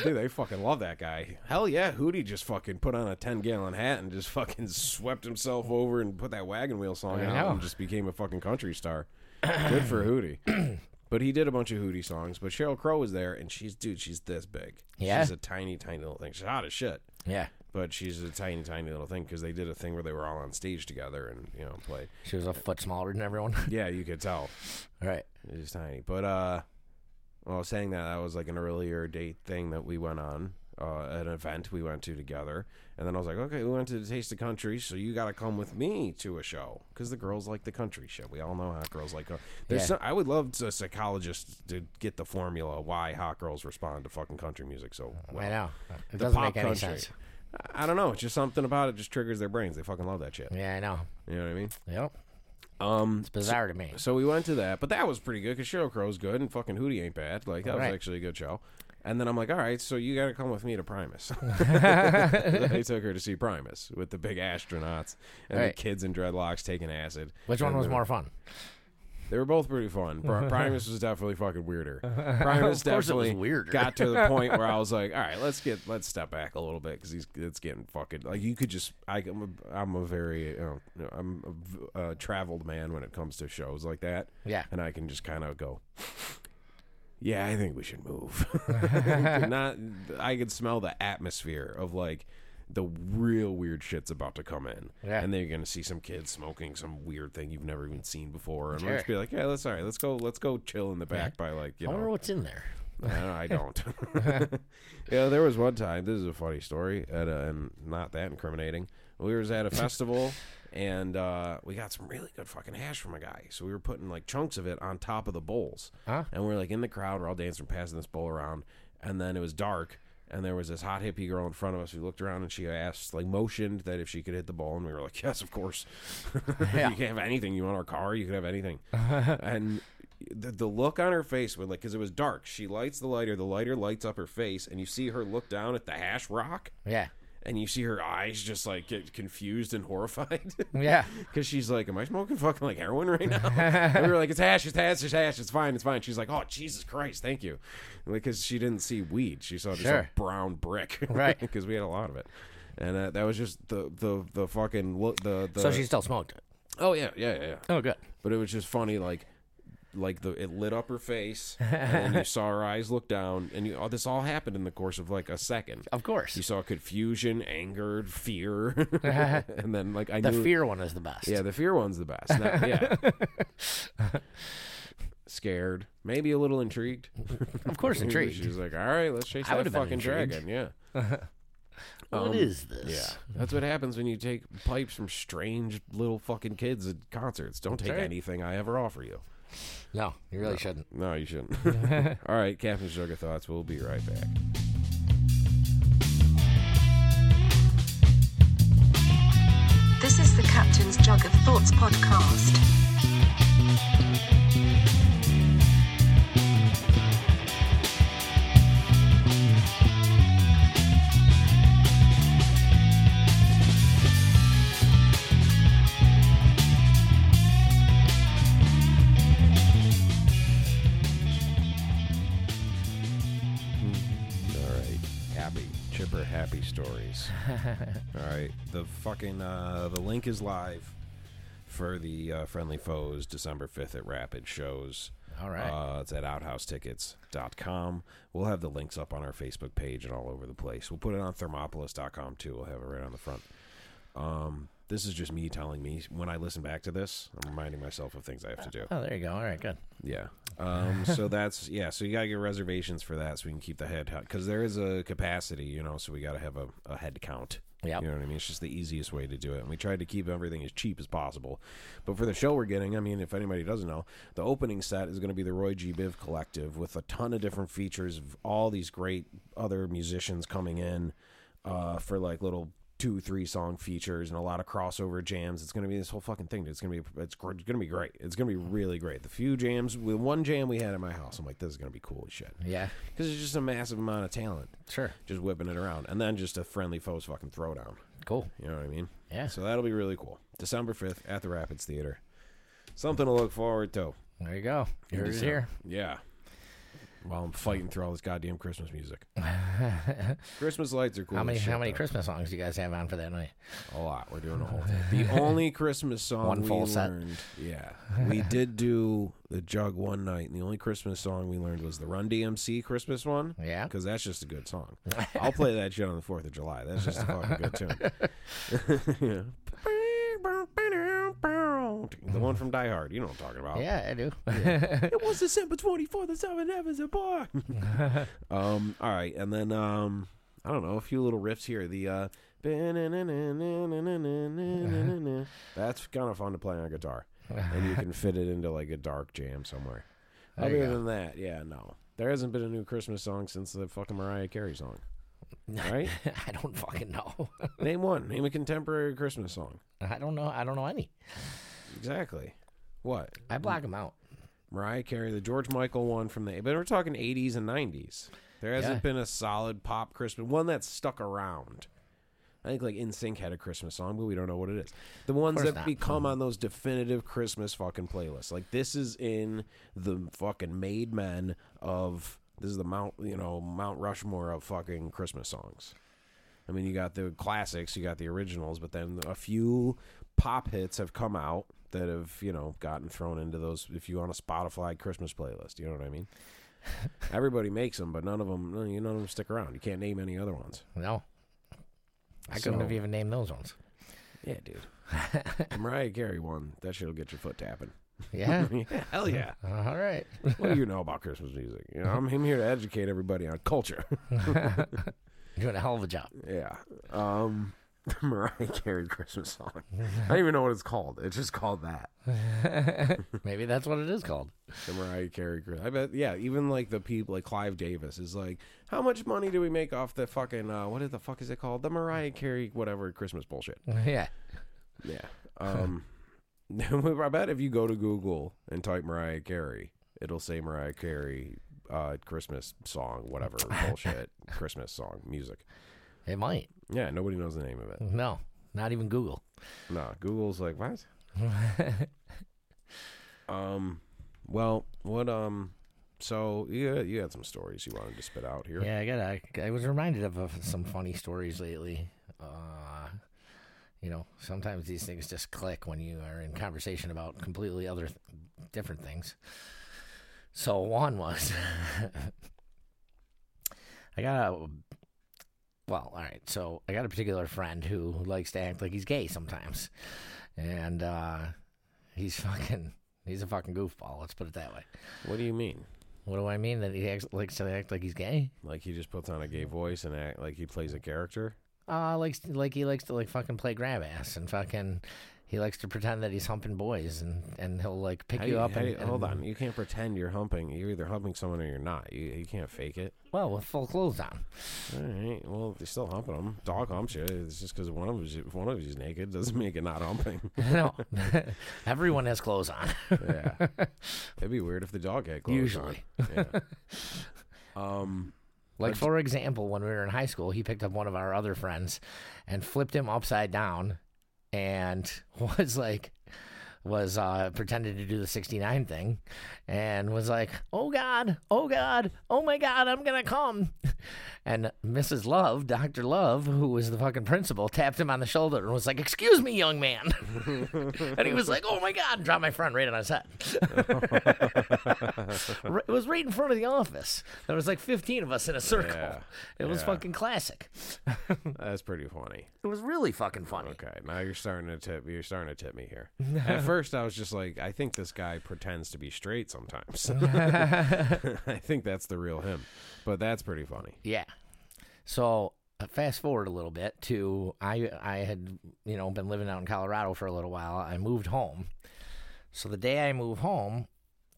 Dude, they fucking love that guy. Hell yeah, Hootie just fucking put on a ten gallon hat and just fucking swept himself over and put that wagon wheel song I out know. and just became a fucking country star. Good for Hootie. But he did a bunch of Hootie songs. But Sheryl Crow was there, and she's dude, she's this big. Yeah? she's a tiny, tiny little thing. She's hot as shit, Yeah. but she's a tiny, tiny little thing because they did a thing where they were all on stage together and you know played. She was a foot smaller than everyone. Yeah, you could tell. right. It's tiny. But uh well saying that that was like an earlier date thing that we went on. Uh, an event we went to together, and then I was like, "Okay, we went to the Taste of Country, so you got to come with me to a show because the girls like the country shit. We all know hot girls like. There's Yeah. some, I would love to, a psychologist to get the formula why hot girls respond to fucking country music so well. I know. It The doesn't pop make any country. sense. I don't know. It's just something about it just triggers their brains. They fucking love that shit. Yeah, I know. You know what I mean? Yep. Um, It's bizarre to me. So we went to that, but that was pretty good because Sheryl Crow's good and fucking Hootie ain't bad. Like that was actually a good show. And then I'm like, all right, so you got to come with me to Primus. I took her to see Primus with the big astronauts and Right. the kids in dreadlocks taking acid. Which one was more fun? They were both pretty fun. Pri- Primus was definitely fucking weirder. Primus course it was definitely weirder. got to the point where I was like, all right, let's get let's step back a little bit because he's it's getting fucking like you could just I, I'm a, I'm a very you know, I'm a v- uh, traveled man when it comes to shows like that Yeah. and I can just kind of go, yeah, I think we should move. Not, I could smell the atmosphere of like the real weird shit's about to come in, Yeah. and then you're gonna see some kids smoking some weird thing you've never even seen before, and Sure. we'll just be like, yeah, that's all right. Let's go. Let's go chill in the back by like you I wonder know. what's in there. I don't. yeah, there was one time. This is a funny story, at a, and not that incriminating. We was at a festival, and uh, we got some really good fucking hash from a guy. So we were putting like chunks of it on top of the bowls, Huh? and we're like in the crowd. We're all dancing, passing this bowl around, and then it was dark. And there was this hot hippie girl in front of us. We looked around and she asked, like, motioned that if she could hit the ball, and we were like, "Yes, of course. Yeah. you can have anything. You want our car? You can have anything." and the, the look on her face when like because it was dark she lights the lighter the lighter lights up her face and you see her look down at the hash rock Yeah. And you see her eyes just like get confused and horrified Yeah. because she's like am i smoking fucking like heroin right now and we were like it's hash it's hash it's hash it's fine it's fine she's like oh jesus christ thank you because she didn't see weed she saw just Sure. a brown brick Right. because we had a lot of it and uh, that was just the the the fucking look the, the So she still smoked it. oh yeah yeah yeah yeah Oh, good. but it was just funny like like the it lit up her face and then you saw her eyes look down and you, oh, this all happened in the course of like a second. Of course. you saw confusion anger fear and then like i The knew fear one is the best. yeah the fear one's the best. Now- yeah. Scared. Maybe a little intrigued. Of course, intrigued. She's like all right let's chase I that fucking dragon. Yeah. What Um, is this? yeah. That's what happens when you take pipes from strange little fucking kids at concerts. Don't take right. anything i ever offer you no, you really no. shouldn't. No, you shouldn't. All right, Captain's Jug of Thoughts. We'll be right back. This is the Captain's Jug of Thoughts podcast. Stories. All right, the fucking uh, the link is live for the uh, Friendly Foes December fifth at Rapid shows. All right. Uh, it's at outhousetickets.com. We'll have the links up on our Facebook page and all over the place. We'll put it on thermopolis.com too. We'll have it right on the front. Um, this is just me telling me when I listen back to this, I'm reminding myself of things I have to do. oh, there you go. All right, good. Yeah. Um, so that's yeah. So you gotta get reservations for that, so we can keep the head because there is a capacity, you know. So we gotta have a, a head count. Yeah. You know what I mean? It's just the easiest way to do it, and we tried to keep everything as cheap as possible. But for the show we're getting, I mean, if anybody doesn't know, the opening set is going to be the Roy G. Biv Collective with a ton of different features of all these great other musicians coming in uh, for like little two, three song features and a lot of crossover jams. It's going to be this whole fucking thing. Dude. It's going to be it's going to be great. It's going to be mm-hmm. really great. The few jams, with one jam we had at my house, I'm like, this is going to be cool as shit Yeah, because it's just a massive amount of talent sure. just whipping it around, and then just a friendly foes fucking throwdown. Cool. You know what I mean? Yeah. So that'll be really cool. December fifth at the Rapids Theater. Something to look forward to. There you go. Heard it So, here. Yeah. While I'm fighting through all this goddamn Christmas music. Christmas lights are cool. How many as how many though. Christmas songs do you guys have on for that night? A lot. We're doing a whole thing. The only Christmas song One we full set. learned. Yeah. We did do the jug one night, and the only Christmas song we learned was the Run DMC Christmas one. Yeah. Because that's just a good song. I'll play that shit on the 4th of July. That's just a fucking good tune. The one from Die Hard. You know what I'm talking about. Yeah, I do. It was December 24th, the seven heavens are born. um, all right. And then, um, I don't know, a few little riffs here. The, uh, that's kind of fun to play on guitar. And you can fit it into like a dark jam somewhere. There Other than that, yeah, no. There hasn't been a new Christmas song since the fucking Mariah Carey song. Right? I don't fucking know. Name one. Name a contemporary Christmas song. I don't know. I don't know any. Exactly. What? I black them out. Mariah Carey, the George Michael one from the, but we're talking 80s and 90s. There hasn't Yeah. been a solid pop Christmas one that's stuck around. I think like NSYNC had a Christmas song, but we don't know what it is. The ones course that not. become on those definitive Christmas fucking playlists. Like this is in the fucking made men of this is the Mount you know Mount Rushmore of fucking Christmas songs. I mean, you got the classics, you got the originals, but then a few pop hits have come out that have you know gotten thrown into those. If you on a Spotify Christmas playlist, you know what I mean. Everybody makes them, but none of them, you none of them stick around. You can't name any other ones. No. I couldn't have even named those ones. Yeah, dude. Mariah Carey one, that shit'll get your foot tapping. Yeah. Yeah, Hell yeah. All right. what do you know about Christmas music? You know, I'm, I'm here to educate everybody on culture. You're doing a hell of a job. yeah. Um, Mariah Carey Christmas song. I don't even know what it's called. It's just called that. Maybe that's what it is called. The Mariah Carey. Chris- I bet. Yeah. Even like the people like Clive Davis is like, how much money do we make off the fucking uh, what the fuck is it called? The Mariah Carey whatever Christmas bullshit. Yeah. Yeah. Um, I bet if you go to Google and type Mariah Carey, it'll say Mariah Carey uh, Christmas song, whatever bullshit Christmas song music. It might. Yeah, nobody knows the name of it. No. Not even Google. No, Google's like what? um, well, what um, so you you had some stories you wanted to spit out here. Yeah, I got. I, I was reminded of, of some funny stories lately. Uh, you know, sometimes these things just click when you are in conversation about completely other, th- different things. So one was, I got a. Well, all right. So I got a particular friend who likes to act like he's gay sometimes, and uh, he's fucking. He's a fucking goofball. Let's put it that way. What do you mean? What do I mean? That he acts, likes to act like he's gay? Like he just puts on a gay voice and act like he plays a character? Uh, likes like he likes to like fucking play grab ass and fucking he likes to pretend that he's humping boys, and and he'll like pick How you do up. how and, you- hold and- on, you can't pretend you're humping. You're either humping someone or you're not. You you can't fake it. Well, with full clothes on. All right. Well, you're still humping them. Dog humps you. It's just because one of them's if one of you's naked doesn't make it not humping. no, everyone has clothes on. yeah. It'd be weird if the dog had clothes Usually. on. Yeah. um. Like for example, when we were in high school, he picked up one of our other friends and flipped him upside down, and was like, was uh, pretending to do the sixty nine thing, and was like, "Oh God, oh God, oh my God, I'm gonna come," and Mrs. Love, Doctor Love, who was the fucking principal, tapped him on the shoulder and was like, "Excuse me, young man," and he was like, "Oh my God," and dropped my friend right on his head. It was right in front of the office. There was like 15 of us in a circle. Yeah, It was yeah. fucking classic. That's pretty funny. It was really fucking funny. Okay, now you're starting to tip. You're starting to tip me here. At first, I was just like, I think this guy pretends to be straight sometimes. I think that's the real him, but that's pretty funny. Yeah. So uh, fast forward a little bit to I I had you know been living out in Colorado for a little while. I moved home. So the day I move home,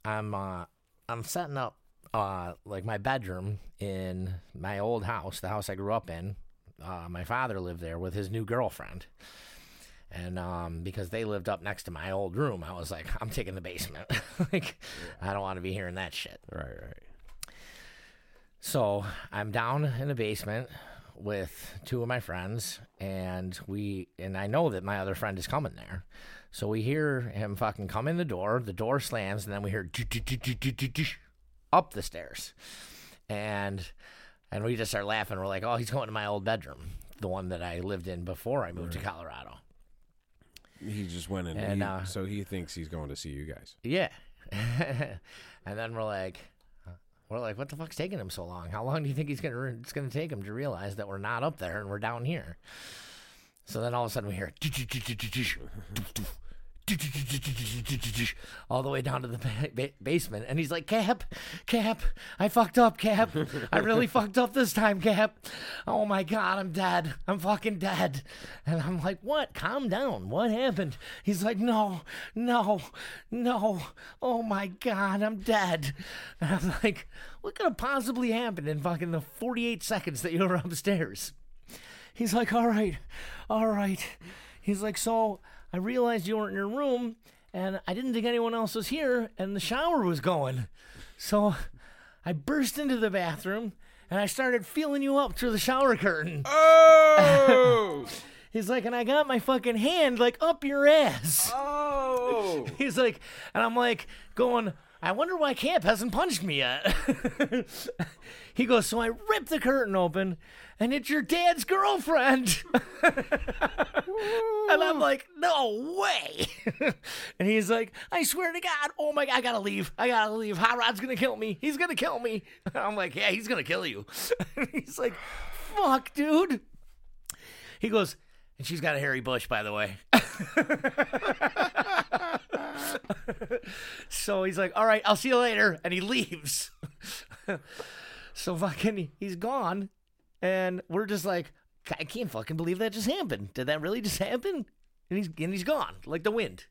I'm uh I'm setting up uh like my bedroom in my old house, the house I grew up in. Uh, my father lived there with his new girlfriend. And um, because they lived up next to my old room, I was like, I'm taking the basement. like, I don't want to be hearing that shit. Right, right. So I'm down in the basement with two of my friends, and we and I know that my other friend is coming there. So we hear him fucking come in the door. The door slams, and then we hear up the stairs, and and we just start laughing. We're like, "Oh, he's going to my old bedroom, the one that I lived in before I moved to Colorado." He just went in, And, he- uh, so he thinks he's going to see you guys. Yeah. and then we're like, we're like, what the fuck's taking him so long? How long do you think he's gonna it's gonna take him to realize that we're not up there and we're down here? So then all of a sudden we hear all the way down to the ba- ba- basement, and he's like, "Cap, Cap, I fucked up, Cap. I really fucked up this time, Cap. Oh my god, I'm dead. I'm fucking dead." And I'm like, "What? Calm down. What happened?" He's like, "No, no, no. Oh my god, I'm dead." And I'm like, "What could have possibly happened in fucking the 48 seconds that you were upstairs?" He's like, all right, all right. He's like, so I realized you weren't in your room, and I didn't think anyone else was here, and the shower was going. So I burst into the bathroom, and I started feeling you up through the shower curtain. Oh! He's like, and I got my fucking hand like up your ass. oh! He's like, and I'm like, going, I wonder why Cap hasn't punched me yet. he goes, so I ripped the curtain open, and it's your dad's girlfriend. and I'm like, no way. and he's like, I swear to God, oh my God, I gotta leave. I gotta leave. Hot Rod's gonna kill me. He's gonna kill me. I'm like, yeah, he's gonna kill you. he's like, fuck, dude. He goes, and she's got a hairy bush, by the way. so he's like, all right, I'll see you later. And he leaves. so fucking, he's gone. And we're just like, I can't fucking believe that just happened. Did that really just happen? And he's, and he's gone, like the wind.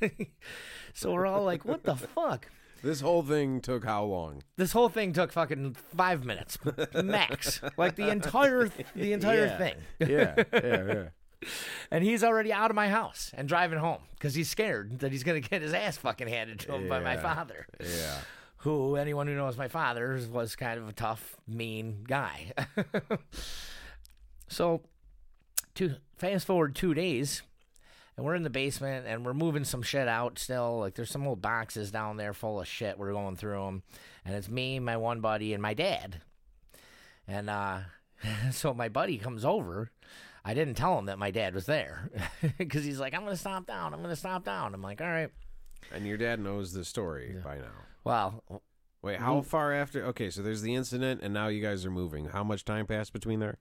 so we're all like, what the fuck? This whole thing took how long? This whole thing took fucking five minutes max, like the entire the entire Yeah. thing. Yeah, yeah, yeah. And he's already out of my house and driving home because he's scared that he's gonna get his ass fucking handed to him by my father. Yeah. Who anyone who knows my father was kind of a tough, mean guy. so, to fast forward two days, and we're in the basement and we're moving some shit out still. Like there's some old boxes down there full of shit. We're going through them, and it's me, my one buddy, and my dad. And uh, so my buddy comes over. I didn't tell him that my dad was there because he's like, "I'm gonna stop down. I'm gonna stop down." I'm like, "All right." And your dad knows the story by now. Well, Wait, how far after? Okay, so there's the incident, and now you guys are moving. How much time passed between there?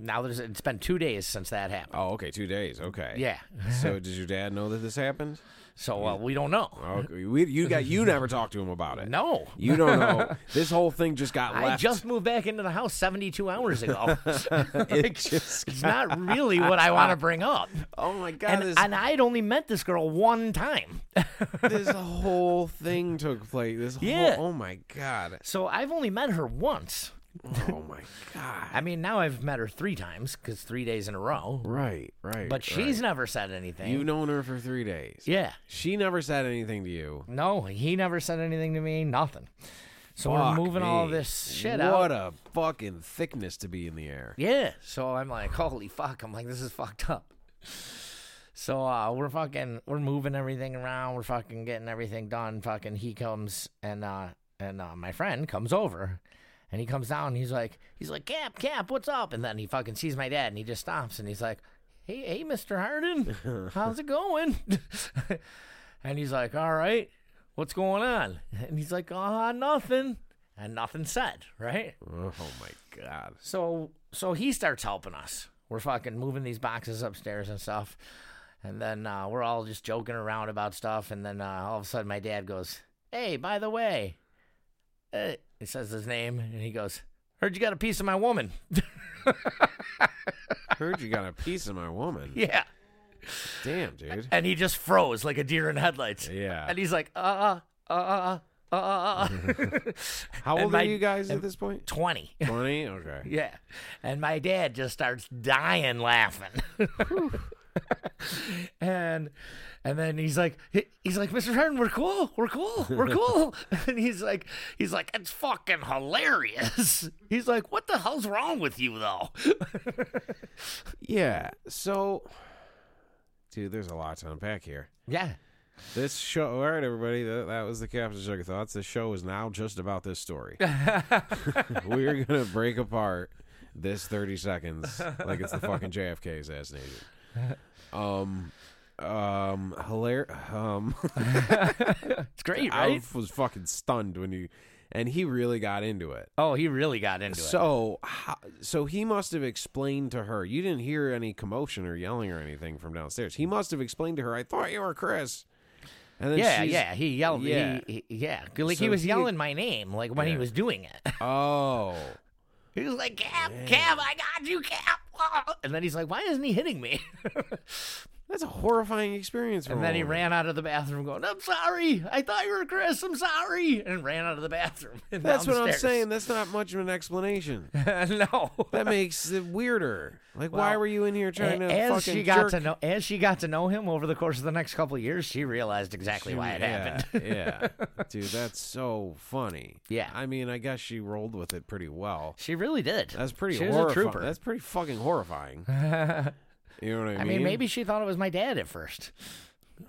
Now there's it's been two days since that happened. Oh, okay, two days. Okay. Yeah. so did your dad know that this happened? So uh, we don't know. Okay, we, you got you never talked to him about it. No. You don't know. This whole thing just got I left. just moved back into the house 72 hours ago. it just it's not really what I want to bring up. Oh my god! And, this, and I'd only met this girl one time. this whole thing took place. This Yeah. whole. Oh my god. So I've only met her once. Oh my god. I mean, now I've met her three times because three days in a row. Right. Right. But she's right. never said anything. You've known her for three days. yeah. She never said anything to you. No, he never said anything to me. Nothing. So Fuck we're moving all this shit What out. What a fucking thickness to be in the air. Yeah. So I'm like, holy fuck. I'm like, this is fucked up. So uh, we're fucking, we're moving everything around. We're fucking getting everything done. Fucking, he comes and uh, and uh, my friend comes over, and he comes down. And he's like, he's like, Cap, Cap, what's up? And then he fucking sees my dad, and he just stops, and he's like, Hey, hey, Mister Harden, how's it going? and he's like, All right, what's going on? And he's like, Ah, nothing, and nothing said, right? Oh my god. So so he starts helping us. We're fucking moving these boxes upstairs and stuff. And then uh, we're all just joking around about stuff. And then uh, all of a sudden, my dad goes, "Hey, by the way," uh, he says his name, and he goes, "Heard you got a piece of my woman." Heard you got a piece of my woman. yeah. Damn, dude. And he just froze like a deer in headlights. Yeah. And he's like, "Uh, uh, uh, uh, uh, uh." How and old my- are you guys at this point? Twenty. Twenty. Okay. Yeah. And my dad just starts dying laughing. and and then he's like he's like, Mr. Harden, we're cool. We're cool. We're cool. and he's like he's like, it's fucking hilarious. He's like, what the hell's wrong with you though? Yeah. So, dude, there's a lot to unpack here. yeah. This show, all right, everybody. That, that was the Captain's Jug of Thoughts. This show is now just about this story. We're gonna break apart this thirty seconds like it's the fucking JFK assassination. Um, um, hilarious. Um, It's great, I was fucking stunned when you, and he really got into it. Oh, he really got into it. So, so he must have explained to her. You didn't hear any commotion or yelling or anything from downstairs. He must have explained to her. I thought you were Chris. And then Yeah, yeah, he yelled. Yeah. He, he, yeah, like So he was he- yelling my name, like when he was doing it. Oh, He was like, Cap, Cap, I got you, Cap. And then he's like, why isn't he hitting me? That's a horrifying experience. For and then he ran out of the bathroom going, I'm sorry. I thought you were Chris. I'm sorry. And ran out of the bathroom. and That's what I'm saying. That's not much of an explanation. no. That makes it weirder. Like, why Well, were you in here trying to as fucking she got jerk? to know as she got to know him over the course of the next couple of years, she realized exactly why it yeah, happened. yeah, dude, that's so funny. Yeah. I mean, I guess she rolled with it pretty well. she really did. That's pretty She was a horrifying. trooper. That's pretty fucking horrifying. You know what I mean? I mean, maybe she thought it was my dad at first.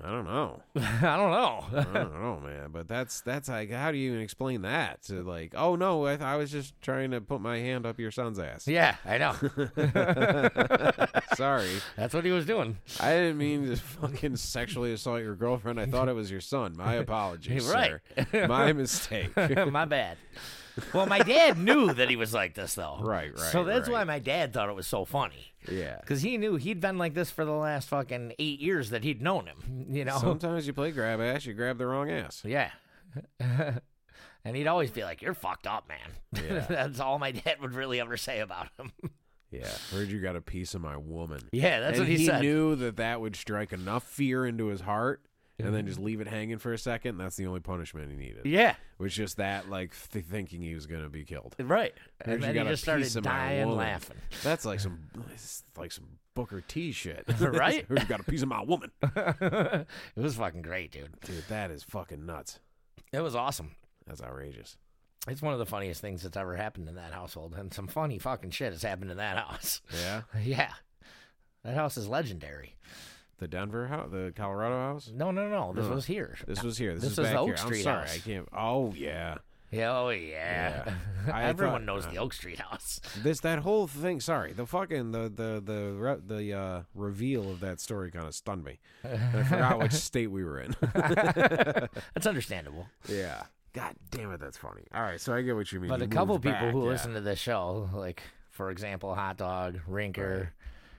I don't know. I don't know. I don't know, man. But that's that's like, how do you even explain that? To like, oh no, I, th- I was just trying to put my hand up your son's ass. yeah, I know. Sorry, That's what he was doing. I didn't mean to fucking sexually assault your girlfriend. I thought it was your son. My apologies, Right. sir. My mistake. my bad. Well, my dad knew that he was like this, though. Right, right, So that's why my dad thought it was so funny. yeah. Because he knew he'd been like this for the last fucking eight years that he'd known him. You know? Sometimes you play grab ass, you grab the wrong ass. Yeah. and he'd always be like, You're fucked up, man. Yeah. that's all my dad would really ever say about him. Yeah. Heard you got a piece of my woman. yeah, that's and what he, he said. He knew that that would strike enough fear into his heart, and Mm-hmm. then just leave it hanging for a second. That's the only punishment he needed. Yeah, Was just that, like th- thinking he was gonna be killed. right. Heard And then he just started piece of my dying laughing. That's like some, like some Booker T shit, Right? You got a piece of my woman, it was fucking great, dude. dude. That is fucking nuts. It was awesome. That's outrageous. It's one of the funniest things that's ever happened in that household, and some funny fucking shit has happened in that house. Yeah. yeah, that house is legendary. The Denver house, the Colorado house. No, no, no, this No. was here. This was here. This, This is was back the here. Oak I'm sorry, house. I can't. Oh yeah. Yeah, oh yeah. Yeah. I Everyone thought- knows uh, the Oak Street house. This that whole thing. Sorry, the fucking the the the re- the uh, reveal of that story kind of stunned me. And I forgot which state we were in. That's understandable. yeah. God damn it, that's funny. All right, so I get what you mean. But You a couple moved people back, who yeah. listen to this show, like For example, Hot Dog, Rinker,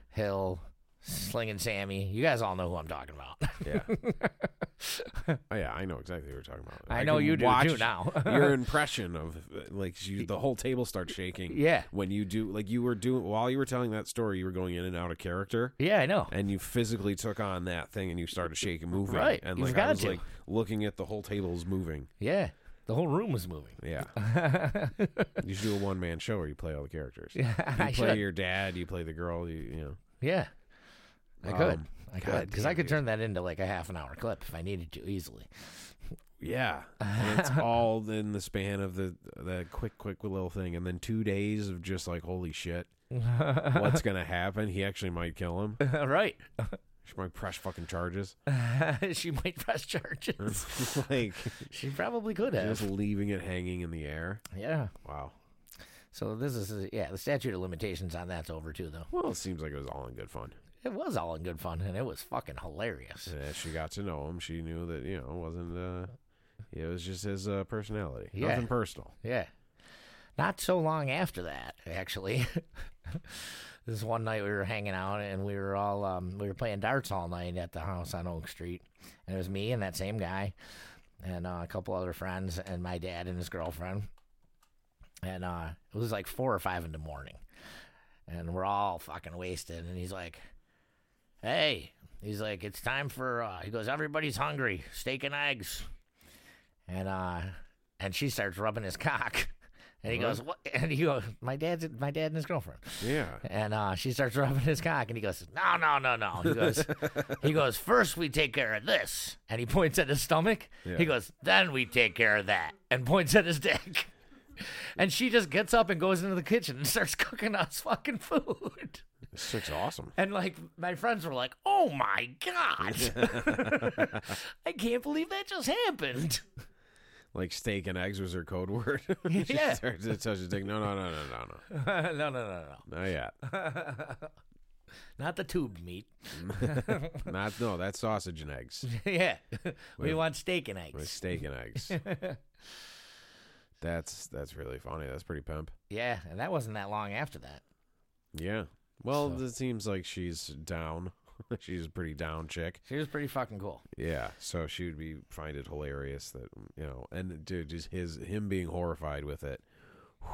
Hill, Slinging Sammy. You guys all know who I'm talking about. Yeah. oh, yeah, I know exactly what you're talking about. I know you do watch too now. your impression of like you, the whole table starts shaking. Yeah. When you do like you were doing while you were telling that story, you were going in and out of character. yeah, I know. And you physically took on that thing, and you started shaking, moving. Right, And like I was to. like looking at the whole table's moving. Yeah. The whole room was moving. Yeah. you should do a one man show where you play all the characters. Yeah, You I play should. your dad. You play the girl. You, you know. Yeah. I could. Um, I could. Because I could turn that into like a half an hour clip if I needed to easily. Yeah, and it's all in the span of the that quick, quick little thing, and then two days of just like, holy shit, what's gonna happen? He actually might kill him. right. She might press fucking charges. she might press charges. like She probably could have. just leaving it hanging in the air. Yeah. Wow. So this is yeah. The statute of limitations on that's over too, though. Well, it seems like it was all in good fun. It was all in good fun, and it was fucking hilarious. As she got to know him, she knew that you know it wasn't. uh It was just his uh, personality. Yeah. Nothing personal. Yeah. Not so long after that, actually. this one night we were hanging out and we were all um, we were playing darts all night at the house on Oak Street, and it was me and that same guy, and uh, a couple other friends, and my dad and his girlfriend, and uh, it was like four or five in the morning, and we're all fucking wasted, and he's like, "Hey," he's like, "It's time for," uh, he goes, "Everybody's hungry, steak and eggs," and uh, and she starts rubbing his cock. And he goes, "What?" And he goes, "My dad's my dad and his girlfriend." Yeah. And uh, she starts rubbing his cock, and he goes, "No, no, no, no." He goes, "He goes first we take care of this," and he points at his stomach. Yeah. He goes, "Then we take care of that," and points at his dick. And she just gets up and goes into the kitchen and starts cooking us fucking food. This chick's awesome. And like my friends were like, "Oh my god, I can't believe that just happened." Like steak and eggs was her code word. Yeah. she starts to touch his dick. No, no, no, no, no, no. no, no, no, no. Not yet. Not the tube meat. Not no. That's sausage and eggs. yeah. we With- want steak and With eggs. steak and eggs. that's that's really funny. That's pretty pimp. Yeah, and that wasn't that long after that. Yeah. Well, So- it seems like she's down. she's a pretty down chick. She was pretty fucking cool. Yeah. So she would be find it hilarious that you know, and dude, just his him being horrified with it.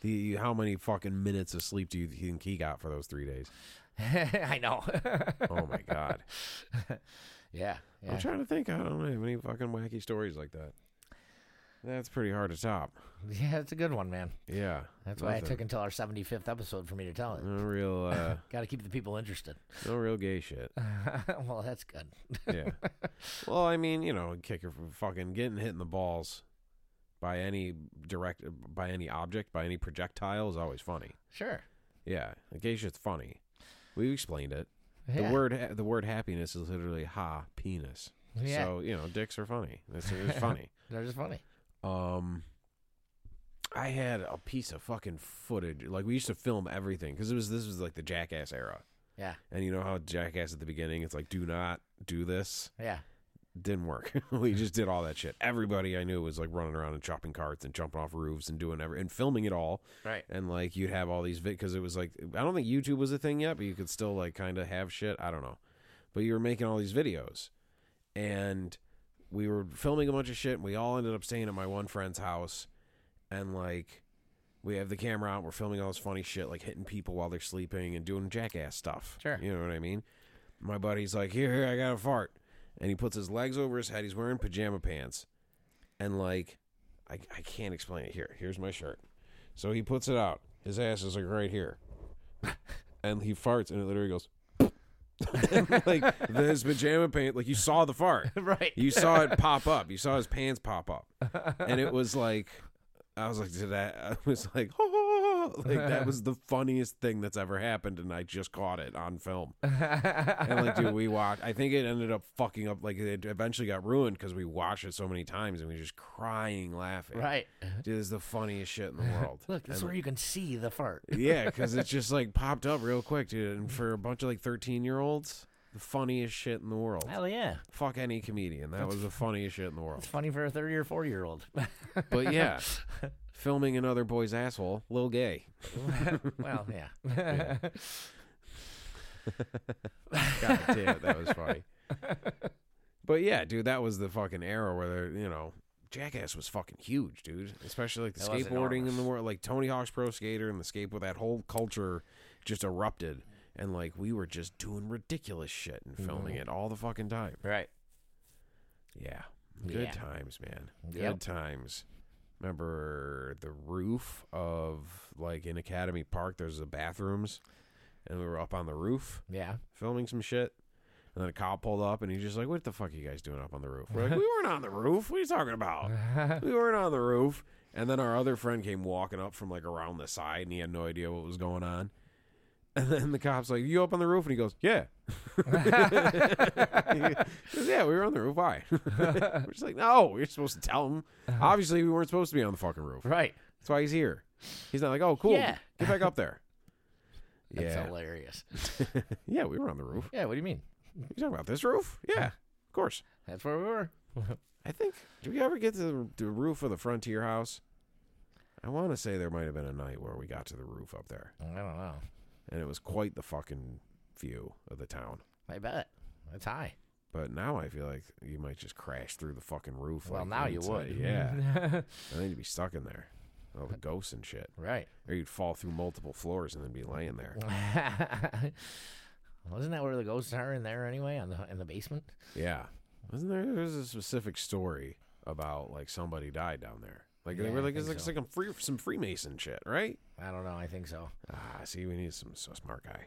The how many fucking minutes of sleep do you think he got for those three days? I know. Oh my god. yeah. I'm trying to think. I don't have any fucking wacky stories like that. That's pretty hard to top. Yeah, it's a good one, man. Yeah. That's why I nothing. took until our 75th episode for me to tell it. no real uh Got to keep the people interested. no real gay shit. well, that's good. Yeah. well, I mean, you know, kicker for fucking getting hit in the balls by any direct by any object, by any projectile is always funny. Sure. Yeah. Gay shit's funny. We've explained it. Yeah. The word the word happiness is literally ha penis. Yeah. So, you know, dicks are funny. It's, it's funny. They're just funny. Um, I had a piece of fucking footage. Like we used to film everything because it was this was like the Jackass era, Yeah. and you know how Jackass at the beginning, it's like do not do this. Yeah. Didn't work. we just did all that shit. Everybody I knew was like running around and chopping carts and jumping off roofs and doing every and filming it all. Right. And like you'd have all these because it was like I don't think YouTube was a thing yet, but you could still like kind of have shit. I don't know, but you were making all these videos, and we were filming a bunch of shit. and We all ended up staying at my one friend's house, and like we have the camera out. We're filming all this funny shit, like hitting people while they're sleeping and doing jackass stuff. Sure. you know what I mean. My buddy's like, "Here, here, I got a fart," and he puts his legs over his head. He's wearing pajama pants, and like, I I can't explain it. Here, here's my shirt. So he puts it out. His ass is like right here, and he farts, and it literally goes. Like his pajama pant, like you saw the fart, right. you saw it pop up. You saw his pants pop up, and it was like, I was like, did I? I was like, like that was the funniest thing that's ever happened, and I just caught it on film. And like, dude, we watched. I think it ended up fucking up. Like, it eventually got ruined because we watched it so many times, and we were just crying, laughing. right. Dude, it's the funniest shit in the world. Look, this is where you can see the fart. yeah, because it's just like popped up real quick, dude. And for a bunch of like thirteen year olds, the funniest shit in the world. Hell yeah. Fuck any comedian. That was the funniest shit in the world. It's funny for a 30 or 40 year old. But yeah, filming another boy's asshole, little gay. well, yeah. God damn, that was funny. But yeah, dude, that was the fucking era where you know, Jackass was fucking huge, dude. Especially like the was skateboarding in the world, like Tony Hawk's Pro Skater and the skateboard. That whole culture just erupted, and like we were just doing ridiculous shit and filming Mm-hmm. it all the fucking time. Right. Yeah, good Yeah. times, man. Good Yep. times. Remember the roof of like in Academy Park? There's the bathrooms, and we were up on the roof Yeah. filming some shit. And then a cop pulled up and he's just like, What the fuck are you guys doing up on the roof? We're like, We weren't on the roof. What are you talking about? we weren't on the roof. And then our other friend came walking up from like around the side and he had no idea what was going on. And then the cop's like, You up on the roof? And he goes, Yeah. he goes, Yeah, we were on the roof. Why? we're just like, No, you're supposed to tell him. Uh-huh. Obviously, we weren't supposed to be on the fucking roof. Right. That's why he's here. He's not like, Oh, cool. Yeah. Get back up there. That's yeah. hilarious. yeah, we were on the roof. Yeah, what do you mean? You talking about this roof? Yeah, of course. That's where we were. I think. Did we ever get to the, the roof of the Frontier House? I want to say there might have been a night where we got to the roof up there, I don't know. And it was quite the fucking view of the town. I bet. That's high. But now I feel like you might just crash through the fucking roof. Well, like now you inside. would. Yeah. I think you'd be stuck in there. All the ghosts and shit. right. Or you'd fall through multiple floors and then be laying there. Wasn't that where the ghosts are in there anyway? On the in the basement? Yeah. Wasn't there? There's a specific story about like somebody died down there. Like Yeah, were like it's like, it's so. like free, some Freemason shit, right? I don't know. I think so. Ah, see, we need some so smart guy.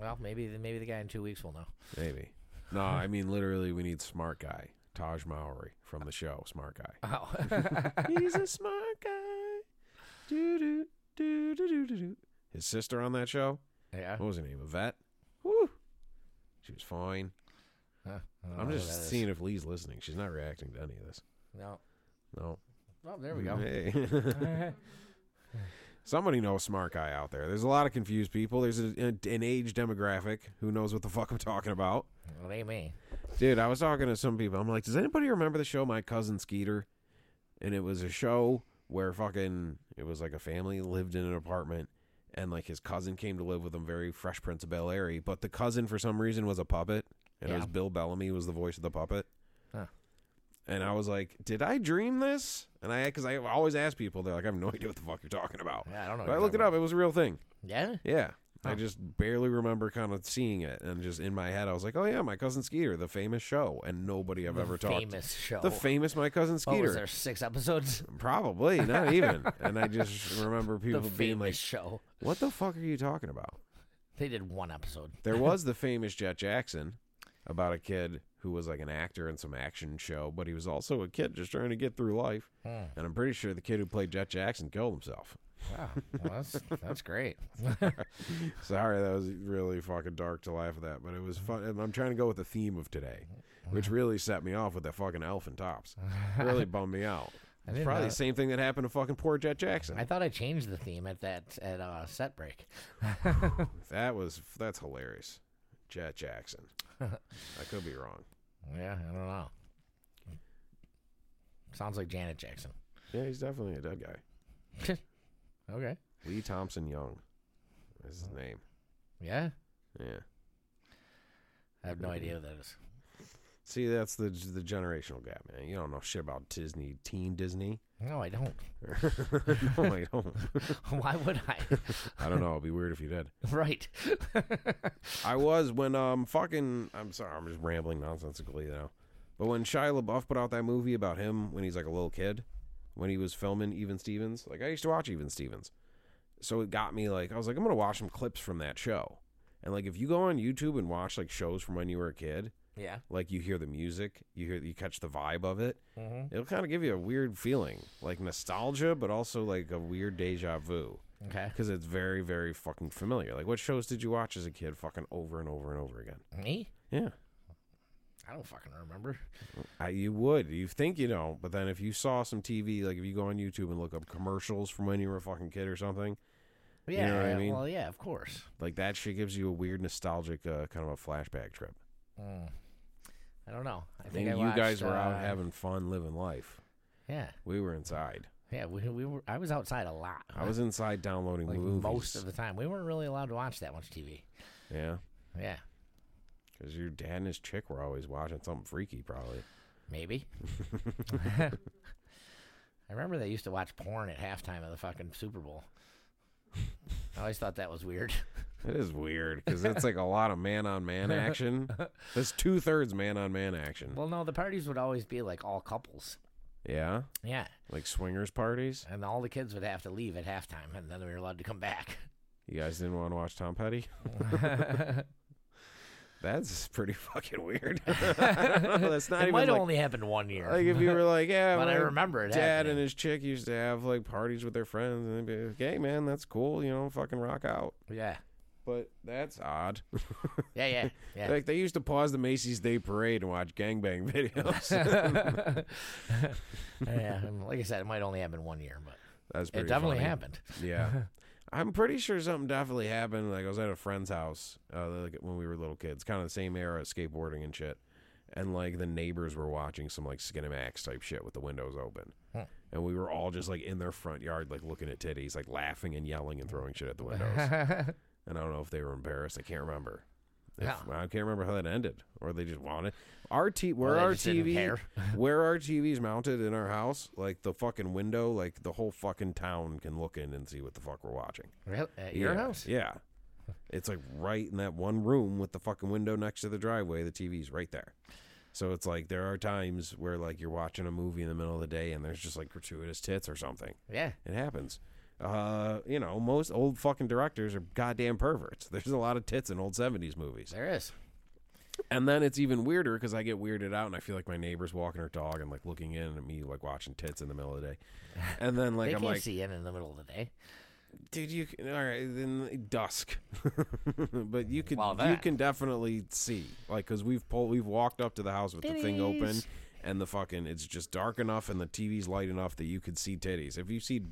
Well, maybe the, maybe the guy in two weeks will know. Maybe. No, I mean literally, we need smart guy. Tahj Mowry from the show, smart guy. Oh, He's a smart guy. Do do do do do do. His sister on that show. yeah. What was her name? Yvette. Woo. She was fine. Huh, I'm just seeing if Lee's listening. She's not reacting to any of this. No. No. Oh, there we go. Hey. Somebody knows smart guy out there. There's a lot of confused people. There's a, a- an age demographic who knows what the fuck I'm talking about. well, it ain't me. Dude, I was talking to some people. I'm like, does anybody remember the show My Cousin Skeeter? And it was a show where fucking it was like a family lived in an apartment and like his cousin came to live with them very fresh prince of bel air but the cousin for some reason was a puppet and it was bill bellamy was the voice of the puppet Huh. And i was like did i dream this and i because i always ask people they're like i have no idea what the fuck you're talking about Yeah, I don't know. but i looked it up it was a real thing about. Yeah. yeah I just barely remember kind of seeing it, and just in my head, I was like, "Oh yeah, my cousin Skeeter, the famous show," and nobody I've The ever talked. About. The famous show. The famous my cousin Skeeter. What was there six episodes? Probably not even. and I just remember people being famous like, show. "What the fuck are you talking about?" They did one episode. There was the famous Jet Jackson about a kid who was like an actor in some action show, but he was also a kid just trying to get through life. Hmm. And I'm pretty sure the kid who played Jet Jackson killed himself. Wow, well, that's that's great. Sorry, that was really fucking dark to laugh at that, but it was fun. and I'm trying to go with the theme of today, which really set me off with that fucking elf and tops. Really bummed me out. It's probably know- the same thing that happened to fucking poor Jet Jackson. I thought I changed the theme at that at uh, set break. that was that's hilarious. Jet Jackson. I could be wrong. Yeah, I don't know. Sounds like Janet Jackson. Yeah, he's definitely a dead guy. Okay. Lee Thompson Young is his name. Yeah, Yeah. I have no idea what that is. See, that's the the generational gap, man. You don't know shit about Disney, teen Disney. No, I don't. no, I don't. Why would I? I don't know. It'd be weird if you did. right. I was when um fucking I'm sorry, I'm just rambling nonsensically now. But when Shia LaBeouf put out that movie about him when he's like a little kid, when he was filming Even Stevens, like I used to watch Even Stevens. So it got me like I was like I'm gonna watch some clips from that show. And like if you go on YouTube and watch like shows from when you were a kid, Yeah. like you hear the music, you hear you catch the vibe of it, Mm-hmm. it'll kind of give you a weird feeling, like nostalgia, but also like a weird deja vu Okay. because it's very very fucking familiar. Like what shows did you watch as a kid, fucking over and over and over again? Me? Yeah. I don't fucking remember. I, you would. You think you know, but then if you saw some TV, like if you go on YouTube and look up commercials from when you were a fucking kid or something, Yeah. know what I mean? Well, yeah, of course. like that shit gives you a weird nostalgic uh, kind of a flashback trip. I don't know. I think I you guys watched, were out uh, having fun living life. Yeah, We were inside. yeah. We, we were. I was outside a lot. I was inside downloading like movies. most of the time. We weren't really allowed to watch that much TV. yeah, Yeah, because your dad and his chick were always watching something freaky, probably. maybe. I remember they used to watch porn at halftime of the fucking Super Bowl. I always thought that was weird. It is weird because it's like a lot of man on man action. It's two thirds man on man action. Well, no, the parties would always be like all couples. Yeah, Yeah, like swingers parties. and all the kids would have to leave at halftime, and then we were allowed to come back. You guys didn't want to watch Tom Petty? That's pretty fucking weird. I don't know, That's not it even might like, only happened one year. like if you were like, yeah, But I remember it Dad happening. and his chick used to have like parties with their friends, and they'd be like, "Hey, man, that's cool. You know, fucking rock out." yeah, But that's odd. yeah, yeah, yeah. like they used to pause the Macy's Day Parade and watch gangbang videos. yeah, like I said, it might only happen one year, but That's pretty it definitely funny. happened. Yeah. I'm pretty sure something definitely happened. Like I was at a friend's house uh, like when we were little kids, kind of the same era, skateboarding and shit. And like the neighbors were watching some like Skinamax type shit with the windows open, Hmm. and we were all just like in their front yard, like looking at titties, like laughing and yelling and throwing shit at the windows. And I don't know if they were embarrassed. I can't remember. If, Yeah. I can't remember how that ended, or they just wanted our t where our TV where our TV's mounted in our house, like the fucking window, like the whole fucking town can look in and see what the fuck we're watching. Really? At your yeah. house? Yeah. It's like right in that one room with the fucking window next to the driveway. The TV's right there. So it's like there are times where like you're watching a movie in the middle of the day and there's just like gratuitous tits or something. Yeah. It happens. Uh, you know, most old fucking directors are goddamn perverts. There's a lot of tits in old 70s movies. There is. And then it's even weirder because I get weirded out and I feel like my neighbor's walking her dog and like looking in at me like watching tits in the middle of the day. And then like they I'm can't like, see in in the middle of the day. dude, you can, all right then dusk, but you can Well, you that- can definitely see like because we've pulled we've walked up to the house with the thing open Titties. and the fucking it's just dark enough and the TV's light enough that you could see titties. If you see.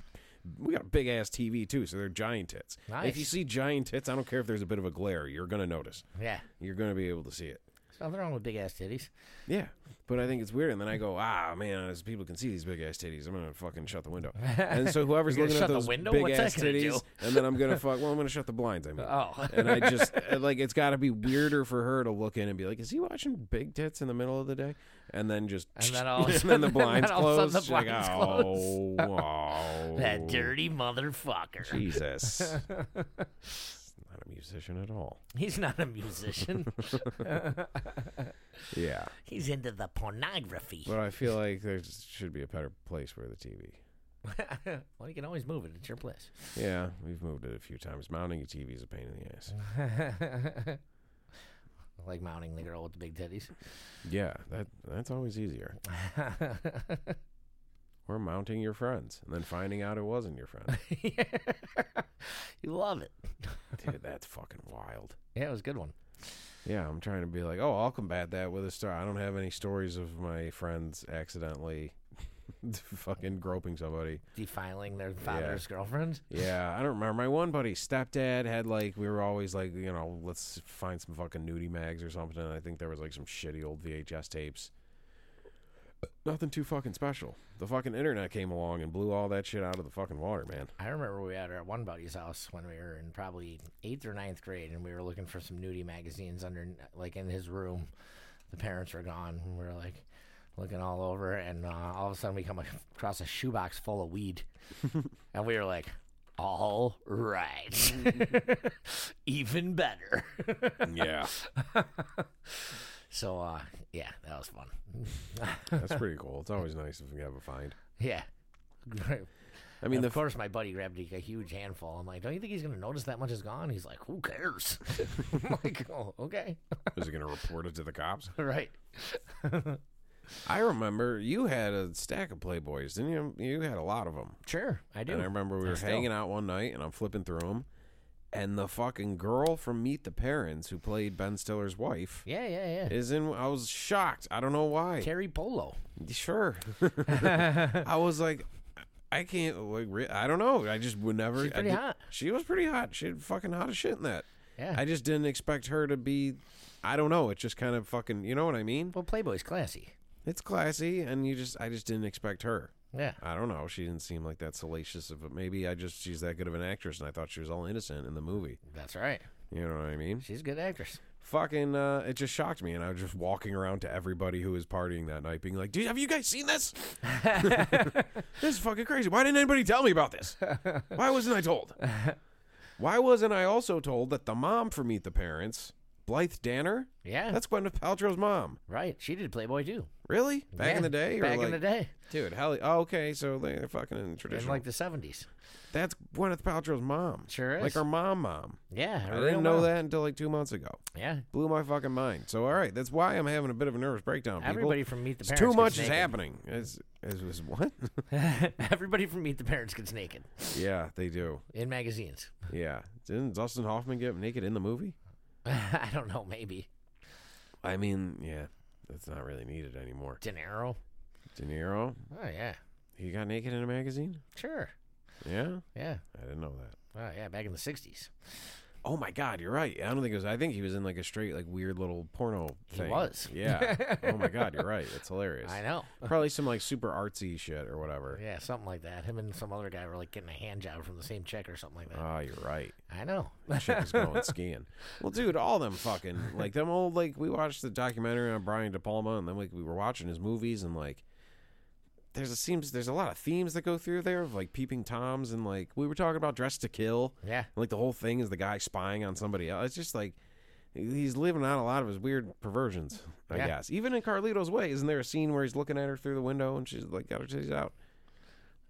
We got a big ass TV too, so they're giant tits. If you see giant tits, I don't care if there's a bit of a glare, you're gonna notice. Yeah. You're gonna be able to see it. Nothing wrong with big ass titties. Yeah, but I think it's weird, and then I go, ah, man, as people can see these big ass titties, I'm gonna fucking shut the window. And so whoever's looking at those window? big What's ass titties, and then I'm gonna fuck. Well, I'm gonna shut the blinds. I mean, Oh. and I just like it's got to be weirder for her to look in and be like, is he watching big tits in the middle of the day? And then just And then all and then the blinds then all of a close. the She's like, blinds oh, oh, That dirty motherfucker. Jesus. Not a musician at all. He's not a musician. Yeah, He's into the pornography. but I feel like there should be a better place for the TV. well, you can always move it. It's your place. Yeah, we've moved it a few times. Mounting a TV is a pain in the ass. like mounting the girl with the big titties. Yeah, that that's always easier. Or mounting your friends and then finding out it wasn't your friend. you love it. Dude, that's fucking wild. Yeah, it was a good one. Yeah, I'm trying to be like, oh, I'll combat that with a story. I don't have any stories of my friends accidentally fucking groping somebody. Defiling their father's girlfriend. Yeah, I don't remember. My one buddy's stepdad had like we were always like, you know, let's find some fucking nudie mags or something. And I think there was like some shitty old VHS tapes. Nothing too fucking special. The fucking internet came along and blew all that shit out of the fucking water, man. I remember we had at our one buddy's house when we were in probably eighth or ninth grade, and we were looking for some nudie magazines under, like in his room. The parents were gone, and we were like looking all over, and uh, all of a sudden we come across a shoebox full of weed, and we were like, "All right, even better." Yeah, so, uh, yeah, that was fun. that's pretty cool. It's always nice if you have a find. yeah. I mean, of course, my buddy grabbed a, huge handful. I'm like, "Don't you think he's gonna notice that much is gone?" He's like, "Who cares?" I'm like, "Oh, okay, is he going to report it to the cops? right." I remember you had a stack of Playboys, didn't you? You had a lot of them. Sure, I do. And I remember we I were still- hanging out one night, and I'm flipping through them, and the fucking girl from Meet the Parents who played Ben Stiller's wife Yeah, yeah, yeah. is in. I was shocked. I don't know why. Teri Polo. Sure. I was like, I can't. Like, re- I don't know. I just would never. She's pretty did- hot. She was pretty hot. She had fucking hot as shit in that. Yeah. I just didn't expect her to be. I don't know. It's just kind of fucking. You know what I mean? well, Playboy's classy. It's classy, and you just. I just didn't expect her. Yeah. I don't know. She didn't seem like that salacious of. A, maybe I just she's that good of an actress, and I thought she was all innocent in the movie. That's right. You know what I mean? She's a good actress. Fucking. Uh, it just shocked me, and I was just walking around to everybody who was partying that night, being like, "Dude, have you guys seen this? this is fucking crazy. Why didn't anybody tell me about this? Why wasn't I told? Why wasn't I also told that the mom for Meet the Parents, Blythe Danner, Yeah. that's Gwyneth Paltrow's mom? right. She did Playboy too. Really? Back Yeah, in the day? Or Back like, in the day. Dude, hell, oh, okay, so they're fucking in In traditional. like the 70s. that's Gwyneth Paltrow's mom. Sure is. Like her mom, mom. Yeah. I didn't know that until like two months ago. Yeah. Blew my fucking mind. So, all right, that's why I'm having a bit of a nervous breakdown. People. Everybody from Meet the It's Parents. too much gets is naked. happening. Is is is what? Everybody from Meet the Parents gets naked yeah, they do. in magazines. Yeah, didn't Dustin Hoffman get naked in the movie? I don't know. Maybe I mean, yeah, that's not really needed anymore. De Niro. De Niro, Oh yeah. he got naked in a magazine. Sure. Yeah, Yeah. I didn't know that. Oh yeah. Back in the 60s. Oh my God, you're right. I don't think it was. I think he was in like a straight, like weird little porno He was. Yeah. oh my God, you're right. It's hilarious. I know. Probably some like super artsy shit or whatever. Yeah, something like that. Him and some other guy were like getting a hand job from the same chick or something like that. Ah, you're right. I know. Chick was going skiing. Well, dude, all them fucking like them old like we watched the documentary on Brian De Palma, and then like we were watching his movies, and like there's a seems there's a lot of themes that go through there of like peeping toms, and like we were talking about Dressed to Kill. Yeah. Like the whole thing is the guy spying on somebody else. It's just like he's living out a lot of his weird perversions, I Yeah. guess. Even in Carlito's Way, isn't there a scene where he's looking at her through the window and she's like got her titties out?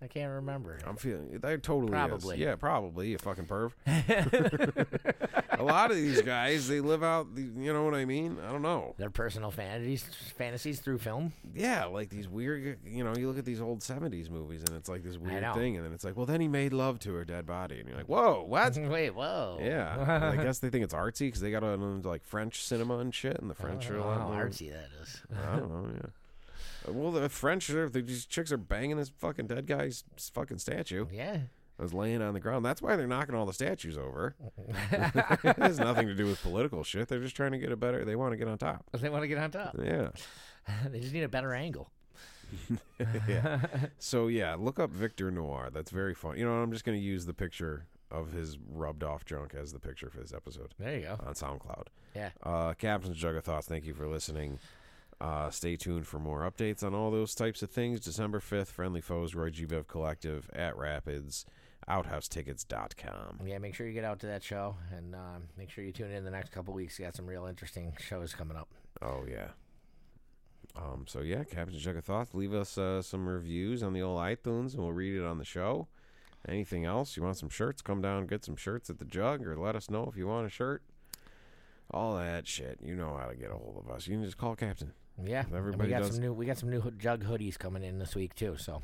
I can't remember. I'm feeling that totally Probably. is. Yeah, probably you fucking perv. a lot of these guys, they live out. The, you know what I mean? I don't know. Their personal fantasies, fantasies through film. Yeah, like these weird. You know, you look at these old '70s movies, and it's like this weird thing, and then it's like, well, then he made love to her dead body, and you're like, whoa, what? Wait, whoa. yeah, I guess they think it's artsy because they got on like French cinema and shit, and the French are a Oh, lot how artsy that is. I don't know. Yeah. Well, the French, are- these chicks are banging this fucking dead guy's fucking statue. Yeah. I was laying on the ground. That's why they're knocking all the statues over. it has nothing to do with political shit. They're just trying to get a better. They want to get on top. They want to get on top. Yeah. they just need a better angle. yeah. So yeah, look up Victor Noir. That's very fun. You know, I'm just going to use the picture of his rubbed off junk as the picture for this episode There you go. on SoundCloud. Yeah. Uh, Captain's Jug of Thoughts. Thank you for listening. Uh, stay tuned for more updates on all those types of things. December 5th, Friendly Foes, Roy G. Bev Collective at Rapids, OuthouseTickets.com. Yeah, make sure you get out to that show and um, make sure you tune in the next couple weeks. You got some real interesting shows coming up. Oh yeah. Um. So yeah, Captain Jug of Thoughts. Leave us uh, some reviews on the old iTunes, and we'll read it on the show. Anything else? You want some shirts? Come down and get some shirts at the Jug, or let us know if you want a shirt. All that shit. You know how to get a hold of us. You can just call Captain. Yeah, and Everybody we got does- some new we got some new jug hoodies coming in this week too. So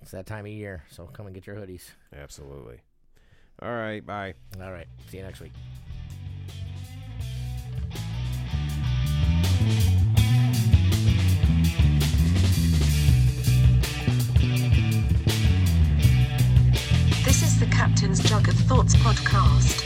it's that time of year. So come and get your hoodies. Absolutely. All right. Bye. All right, see you next week. This is the Captain's Jug of Thoughts podcast.